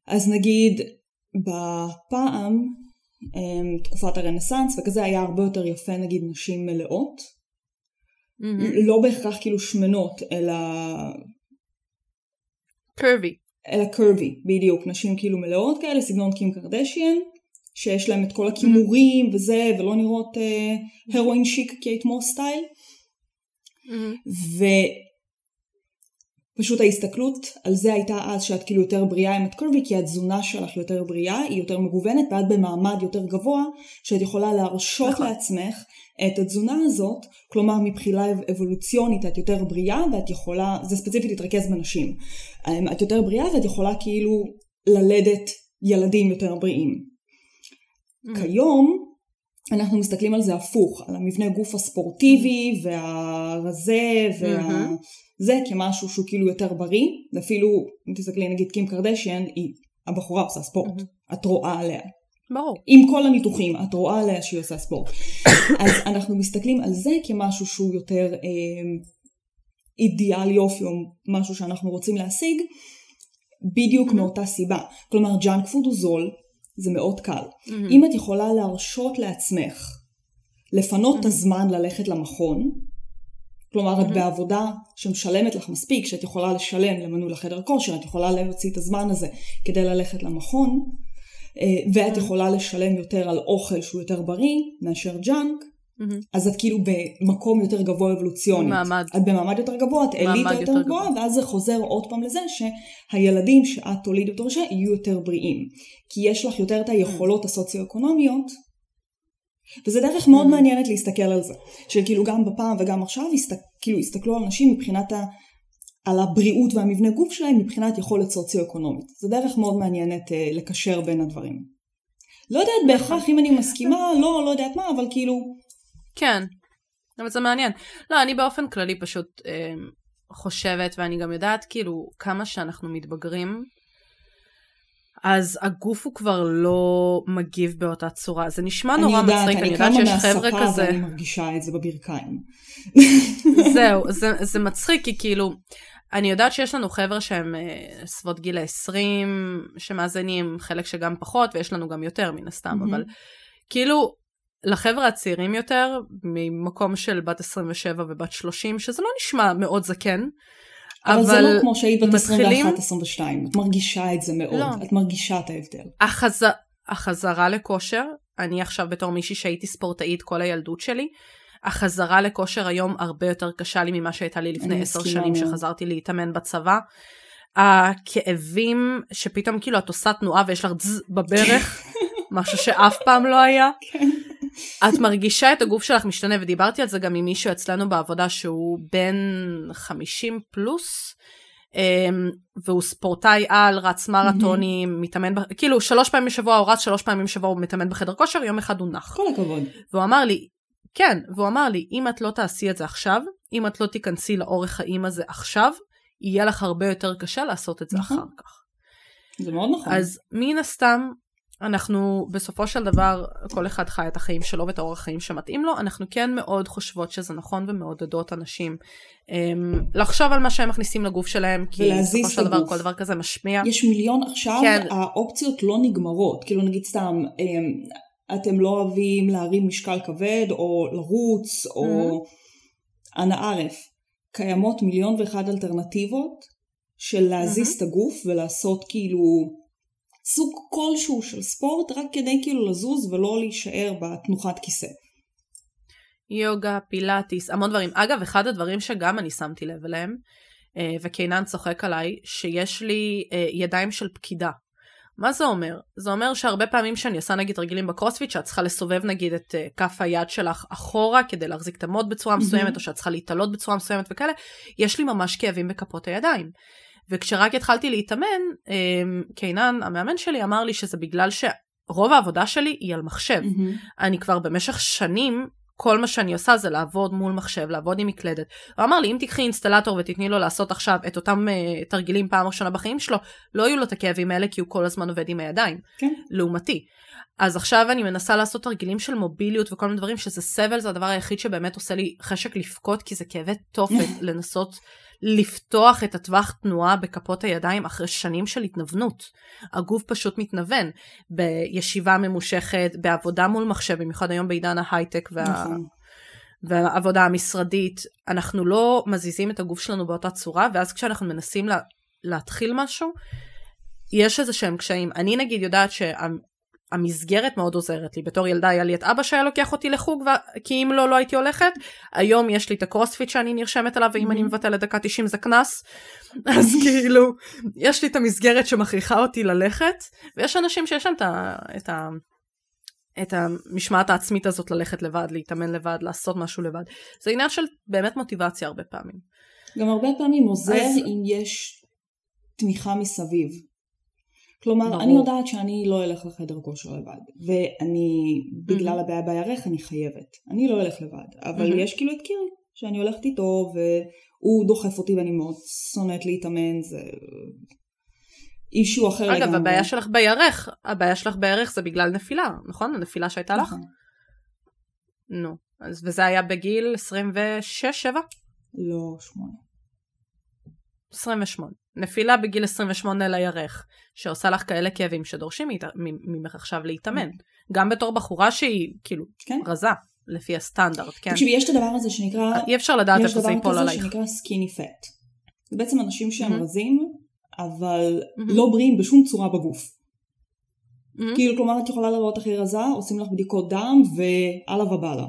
Speaker 1: אז נגיד בפעם, אמ, תקופת הרנסאנס וכזה היה הרבה יותר יפה נגיד נשים מלאות. לא בהכרח כאילו שמנות אלא...
Speaker 2: קרבי.
Speaker 1: אלא קרבי, בדיוק, נשים כאילו מלאות כאלה, סגנון קים קרדשיאן, שיש להם את כל הכימורים וזה, ולא נראות אה, הרואין שיק קייט מור סטייל. ופשוט ההסתכלות על זה הייתה אז שאת כאילו יותר בריאה עם את קרבי, כי התזונה שלך יותר בריאה, היא יותר מגוונת, ואת במעמד יותר גבוה, שאת יכולה להרשות נכון. לעצמך את התזונה הזאת, כלומר מבחינה אבולוציונית את יותר בריאה ואת יכולה, זה ספציפית להתרכז בנשים, אמ, את יותר בריאה ואת יכולה כאילו ללדת ילדים יותר בריאים. Mm. כיום אנחנו מסתכלים על זה הפוך, על המבנה גוף הספורטיבי mm. והרזה וזה mm-hmm. כמשהו שהוא כאילו יותר בריא, ואפילו אם תסתכלי נגיד קים קרדשיאן, היא הבחורה עושה ספורט, mm-hmm. את רואה עליה.
Speaker 2: ברור.
Speaker 1: עם כל הניתוחים, את רואה עליה שהיא עושה ספורט. אז אנחנו מסתכלים על זה כמשהו שהוא יותר אה, אידיאל יופי או משהו שאנחנו רוצים להשיג, בדיוק mm-hmm. מאותה סיבה. כלומר, ג'אנק פוד הוא זול, זה מאוד קל. Mm-hmm. אם את יכולה להרשות לעצמך לפנות mm-hmm. את הזמן ללכת למכון, כלומר את mm-hmm. בעבודה שמשלמת לך מספיק, שאת יכולה לשלם למנוי לחדר כושר, את יכולה להוציא את הזמן הזה כדי ללכת למכון, ואת יכולה לשלם יותר על אוכל שהוא יותר בריא מאשר ג'אנק, אז את כאילו במקום יותר גבוה אבולוציונית.
Speaker 2: מעמד.
Speaker 1: את במעמד יותר גבוה, את אליטה יותר, יותר גבוה, ואז זה חוזר עוד פעם לזה שהילדים שאת תוליד יותר ראשי יהיו יותר בריאים. כי יש לך יותר את היכולות הסוציו-אקונומיות, וזה דרך מאוד מעניינת להסתכל על זה. שכאילו גם בפעם וגם עכשיו, הסתק, כאילו הסתכלו על נשים מבחינת ה... על הבריאות והמבנה גוף שלהם מבחינת יכולת סוציו-אקונומית. זה דרך מאוד מעניינת אה, לקשר בין הדברים. לא יודעת בהכרח אם אני מסכימה, לא, לא יודעת מה, אבל כאילו...
Speaker 2: כן, אבל זה מעניין. לא, אני באופן כללי פשוט אה, חושבת, ואני גם יודעת כאילו כמה שאנחנו מתבגרים, אז הגוף הוא כבר לא מגיב באותה צורה. זה נשמע נורא יודעת, מצחיק, אני יודעת שיש חבר'ה כזה...
Speaker 1: אני קמה מרגישה את זה בברכיים.
Speaker 2: זהו, זה, זה מצחיק, כי כאילו, אני יודעת שיש לנו חבר'ה שהם אה, סביבות גיל ה-20, שמאזינים, חלק שגם פחות, ויש לנו גם יותר מן הסתם, mm-hmm. אבל כאילו, לחבר'ה הצעירים יותר, ממקום של בת 27 ובת 30, שזה לא נשמע מאוד זקן,
Speaker 1: אבל, אבל זה לא כמו שהיית בת מתחילים... 21-22, את מרגישה את זה מאוד, לא. את מרגישה את ההבדל.
Speaker 2: החז... החזרה לכושר, אני עכשיו בתור מישהי שהייתי ספורטאית כל הילדות שלי, החזרה לכושר היום הרבה יותר קשה לי ממה שהייתה לי לפני עשר שנים. שחזרתי להתאמן בצבא. הכאבים שפתאום כאילו את עושה תנועה ויש לך דז בברך, משהו שאף פעם לא היה. כן. את מרגישה את הגוף שלך משתנה, ודיברתי על זה גם עם מישהו אצלנו בעבודה שהוא בן 50 פלוס, אמ, והוא ספורטאי על, רץ מרתונים. מתאמן, כאילו שלוש פעמים בשבוע הוא רץ, שלוש פעמים בשבוע הוא מתאמן בחדר כושר, יום אחד הוא נח.
Speaker 1: כל הכבוד.
Speaker 2: והוא אמר לי, כן, והוא אמר לי, אם את לא תעשי את זה עכשיו, אם את לא תיכנסי לאורך חיים הזה עכשיו, יהיה לך הרבה יותר קשה לעשות את זה נכון. אחר כך.
Speaker 1: זה מאוד נכון.
Speaker 2: אז מן הסתם, אנחנו בסופו של דבר, כל אחד חי את החיים שלו ואת האורח חיים שמתאים לו, אנחנו כן מאוד חושבות שזה נכון ומעודדות אנשים um, לחשוב על מה שהם מכניסים לגוף שלהם, כי בסופו של דבר כל דבר כזה משמיע.
Speaker 1: יש מיליון עכשיו, כן. האופציות לא נגמרות, כאילו נגיד סתם, um, אתם לא אוהבים להרים משקל כבד או לרוץ או mm-hmm. אנא ערף. קיימות מיליון ואחד אלטרנטיבות של להזיז mm-hmm. את הגוף ולעשות כאילו סוג כלשהו של ספורט רק כדי כאילו לזוז ולא להישאר בתנוחת כיסא.
Speaker 2: יוגה, פילאטיס, המון דברים. אגב, אחד הדברים שגם אני שמתי לב אליהם, אה, וקיינן צוחק עליי, שיש לי אה, ידיים של פקידה. מה זה אומר? זה אומר שהרבה פעמים שאני עושה נגיד תרגילים בקרוספיט, שאת צריכה לסובב נגיד את uh, כף היד שלך אחורה כדי להחזיק את המוט בצורה מסוימת, mm-hmm. או שאת צריכה להיתלות בצורה מסוימת וכאלה, יש לי ממש כאבים בכפות הידיים. וכשרק התחלתי להתאמן, um, קיינן, המאמן שלי, אמר לי שזה בגלל שרוב העבודה שלי היא על מחשב. Mm-hmm. אני כבר במשך שנים כל מה שאני עושה זה לעבוד מול מחשב, לעבוד עם מקלדת. הוא אמר לי, אם תיקחי אינסטלטור ותתני לו לעשות עכשיו את אותם uh, תרגילים פעם ראשונה בחיים שלו, לא יהיו לו את הכאבים האלה כי הוא כל הזמן עובד עם הידיים. כן. לעומתי. אז עכשיו אני מנסה לעשות תרגילים של מוביליות וכל מיני דברים שזה סבל, זה הדבר היחיד שבאמת עושה לי חשק לבכות, כי זה כאבי תופת לנסות לפתוח את הטווח תנועה בכפות הידיים אחרי שנים של התנוונות. הגוף פשוט מתנוון בישיבה ממושכת, בעבודה מול מחשב, במיוחד היום בעידן ההייטק וה...
Speaker 1: נכון.
Speaker 2: והעבודה המשרדית, אנחנו לא מזיזים את הגוף שלנו באותה צורה, ואז כשאנחנו מנסים לה, להתחיל משהו, יש איזה שהם קשיים. אני נגיד יודעת שהמסגרת מאוד עוזרת לי. בתור ילדה היה לי את אבא שהיה לוקח אותי לחוג, ו... כי אם לא, לא הייתי הולכת. היום יש לי את הקרוספיט שאני נרשמת אליו, ואם אני מבטלת דקה 90 זה קנס. אז כאילו, יש לי את המסגרת שמכריחה אותי ללכת, ויש אנשים שיש להם את ה... את ה... את המשמעת העצמית הזאת ללכת לבד, להתאמן לבד, לעשות משהו לבד. זה עניין של באמת מוטיבציה הרבה פעמים.
Speaker 1: גם הרבה פעמים עוזר
Speaker 2: אז-
Speaker 1: אם יש תמיכה מסביב. כלומר,
Speaker 2: ברור.
Speaker 1: אני יודעת שאני לא אלך לחדר כושר לבד, ואני, בגלל הבעיה בירך, אני חייבת. אני לא אלך לבד, אבל
Speaker 2: מהמם.
Speaker 1: יש כאילו את קירי, שאני הולכת איתו, והוא דוחף אותי ואני מאוד שונאת להתאמן, זה אישו אחר
Speaker 2: אגב, הבעיה שלך בירך, הבעיה שלך בירך זה בגלל נפילה, נכון? הנפילה שהייתה לך?
Speaker 1: נכון.
Speaker 2: נו. אז וזה היה בגיל 26-7?
Speaker 1: לא, שמונה.
Speaker 2: 28. נפילה בגיל 28 לירך, שעושה לך כאלה כאבים שדורשים ממך עכשיו להתאמן. גם בתור בחורה שהיא כאילו
Speaker 1: כן.
Speaker 2: רזה, לפי הסטנדרט, כן?
Speaker 1: תקשיבי, יש את הדבר הזה שנקרא,
Speaker 2: אי אפשר לדעת
Speaker 1: יש
Speaker 2: איפה זה
Speaker 1: דבר
Speaker 2: ייפול
Speaker 1: כזה
Speaker 2: עלייך.
Speaker 1: שנקרא סקיני פט. זה בעצם אנשים שהם
Speaker 2: מהמם.
Speaker 1: רזים, אבל
Speaker 2: מהמם.
Speaker 1: לא בריאים בשום צורה בגוף.
Speaker 2: מהמם.
Speaker 1: כאילו, כלומר, את יכולה לראות הכי רזה, עושים לך בדיקות דם, ואללה ובאללה.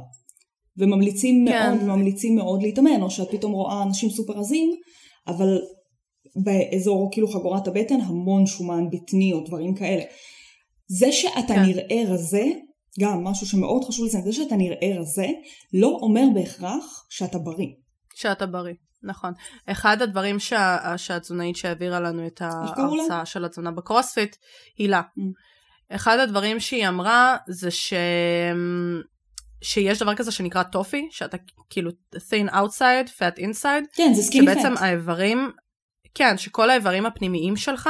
Speaker 1: וממליצים
Speaker 2: כן.
Speaker 1: מאוד, ממליצים מאוד להתאמן, או שאת פתאום רואה אנשים סופר רזים, אבל באזור כאילו חגורת הבטן המון שומן בטני או דברים כאלה. זה שאתה
Speaker 2: כן.
Speaker 1: נראה רזה, גם משהו שמאוד חשוב לציין, זה שאתה נראה רזה, לא אומר בהכרח שאתה בריא.
Speaker 2: שאתה בריא, נכון. אחד הדברים שה, שהתזונאית שהעבירה לנו את? ההרצאה של התזונה בקרוספיט, הילה.
Speaker 1: Mm.
Speaker 2: אחד הדברים שהיא אמרה זה ש... שיש דבר כזה שנקרא TOFI, שאתה כאילו thin outside, fat inside,
Speaker 1: כן, זה סקיני
Speaker 2: שבעצם
Speaker 1: פט.
Speaker 2: האיברים, כן, שכל האיברים הפנימיים שלך,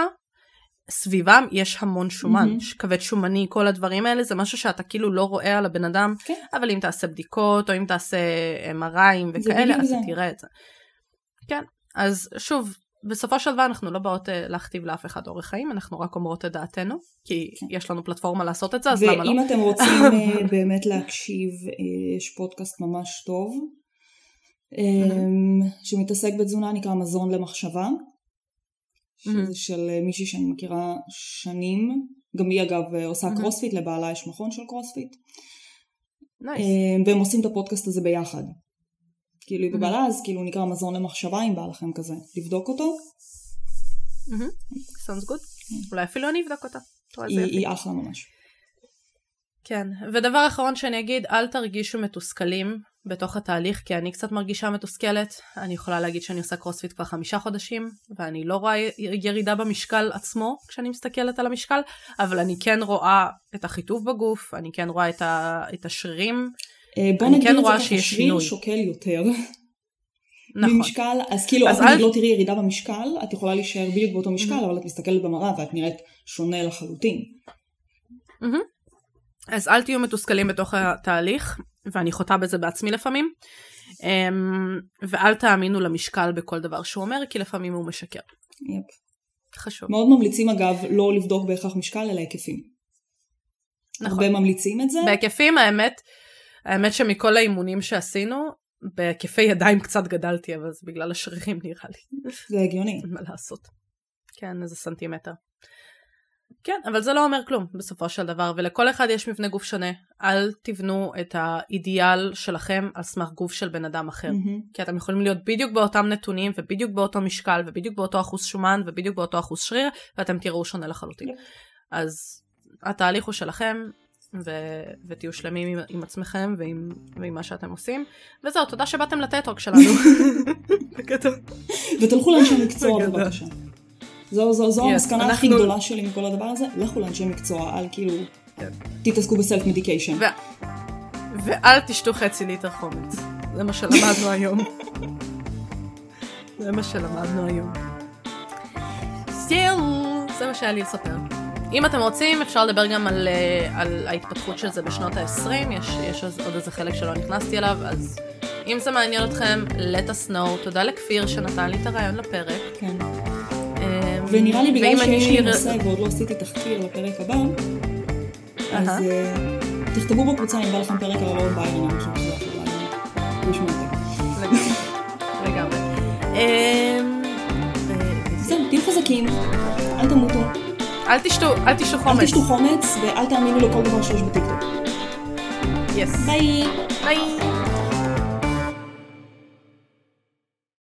Speaker 2: סביבם יש המון שומן,
Speaker 1: מהמם.
Speaker 2: כבד שומני, כל הדברים האלה, זה משהו שאתה כאילו לא רואה על הבן אדם,
Speaker 1: כן.
Speaker 2: אבל אם תעשה בדיקות, או אם תעשה MRIים וכאלה, אז. תראה את זה. כן, אז שוב, בסופו של דבר אנחנו לא באות אה, להכתיב לאף אחד אורח חיים, אנחנו רק אומרות את דעתנו, כי
Speaker 1: כן.
Speaker 2: יש לנו פלטפורמה לעשות את זה, אז למה לא?
Speaker 1: ואם אתם רוצים אה, באמת להקשיב, אה, יש פודקאסט ממש טוב, אה, שמתעסק בתזונה, נקרא מזון למחשבה,
Speaker 2: מהמם.
Speaker 1: של אה, מישהי שאני מכירה שנים, גם היא אגב אה, עושה
Speaker 2: מהמם.
Speaker 1: קרוספיט, לבעלה יש מכון של קרוספיט,
Speaker 2: nice.
Speaker 1: אה, והם עושים את הפודקאסט הזה ביחד. כאילו היא. ובעלה, אז כאילו נקרא מזון למחשבה, אם בא לכם כזה, לבדוק אותו,
Speaker 2: מהמם. sounds good. אולי אפילו אני אבדוק אותה.
Speaker 1: היא אחלה ממש.
Speaker 2: כן, ודבר אחרון שאני אגיד, אל תרגישו מתוסכלים בתוך התהליך, כי אני קצת מרגישה מתוסכלת. אני יכולה להגיד שאני עושה קרוספיט כבר חמישה חודשים, ואני לא רואה ירידה במשקל עצמו כשאני מסתכלת על המשקל, אבל אני כן רואה את החיטוב בגוף, אני כן רואה את, ה... את השרירים.
Speaker 1: אה, בוא
Speaker 2: אני
Speaker 1: נגיד
Speaker 2: כן
Speaker 1: את זה ככה, שריר. שוקל יותר.
Speaker 2: נכון.
Speaker 1: ממשקל, אז כאילו
Speaker 2: אז
Speaker 1: את נגיד
Speaker 2: אל-
Speaker 1: לא תראי ירידה במשקל, את יכולה להישאר בדיוק באותו משקל,
Speaker 2: Mhm.
Speaker 1: אבל את מסתכלת במראה ואת נראית שונה לחלוטין.
Speaker 2: אז אל תהיו מתוסכלים בתוך התהליך, ואני חוטאה בזה בעצמי לפעמים. אמ, ואל תאמינו למשקל בכל דבר שהוא אומר, כי לפעמים הוא משקר.
Speaker 1: יפ.
Speaker 2: חשוב.
Speaker 1: מאוד ממליצים אגב לא לבדוק בהכרח משקל אלא היקפים.
Speaker 2: נכון.
Speaker 1: הרבה ממליצים את זה.
Speaker 2: בהיקפים האמת, האמת שמכל האימונים שעשינו, בהיקפי ידיים קצת גדלתי, אבל זה בגלל השרירים נראה לי,
Speaker 1: זה הגיוני.
Speaker 2: אין מה לעשות. כן, איזה סנטימטר. כן, אבל זה לא אומר כלום בסופו של דבר, ולכל אחד יש מבנה גוף שונה. אל תבנו את האידיאל שלכם על סמך גוף של בן אדם אחר.
Speaker 1: מהמם.
Speaker 2: כי אתם יכולים להיות בדיוק באותם נתונים, ובדיוק באותו משקל, ובדיוק באותו אחוז שומן, ובדיוק באותו אחוז שריר, ואתם תראו שונה לחלוטין.
Speaker 1: יפ.
Speaker 2: אז התהליך הוא שלכם, ו- ותהיו שלמים עם, עם עצמכם ועם, ועם מה שאתם עושים. וזהו, תודה שבאתם לטטרוק שלנו. בגדול.
Speaker 1: ותלכו לאנשי מקצוע. בבקשה. זו, זו, זו
Speaker 2: Yes,
Speaker 1: המסקנה הכי
Speaker 2: אנחנו-
Speaker 1: גדולה שלי מכל הדבר הזה, לכו לאנשי מקצוע, אל כאילו
Speaker 2: כן.
Speaker 1: תתעסקו בסלף מדיקיישן.
Speaker 2: ו- ואל תשתו חצי ליטר חומץ. זה מה שלמדנו היום. זה מה שלמדנו היום. זהו, זה מה שהיה לי לספר. אם אתם רוצים, אפשר לדבר גם על, אה, על ההתפתחות של זה בשנות ה-20, יש, יש עוד איזה חלק שלא נכנסתי אליו, אז אם זה מעניין אתכם, let us know. תודה לכפיר שנתן לי את הרעיון לפרק.
Speaker 1: כן.
Speaker 2: אה,
Speaker 1: ונראה לי בגלל שיש לי נושא ועוד לא עשיתי תחקיר לפרק הבא, אז. אה, תכתבו בקבוצה אם בא לכם פרק על הלאום ביירן, אני חושבת שזה. לשמוע אותו.
Speaker 2: לגמרי.
Speaker 1: זהו, תהיו חזקים, אל תמותו,
Speaker 2: אל תשתו, אל תשתו
Speaker 1: אל
Speaker 2: חומץ.
Speaker 1: תשתו חומץ ואל תאמינו לכל דבר שיש בטיקטוק.
Speaker 2: yes.
Speaker 1: ביי!
Speaker 2: ביי.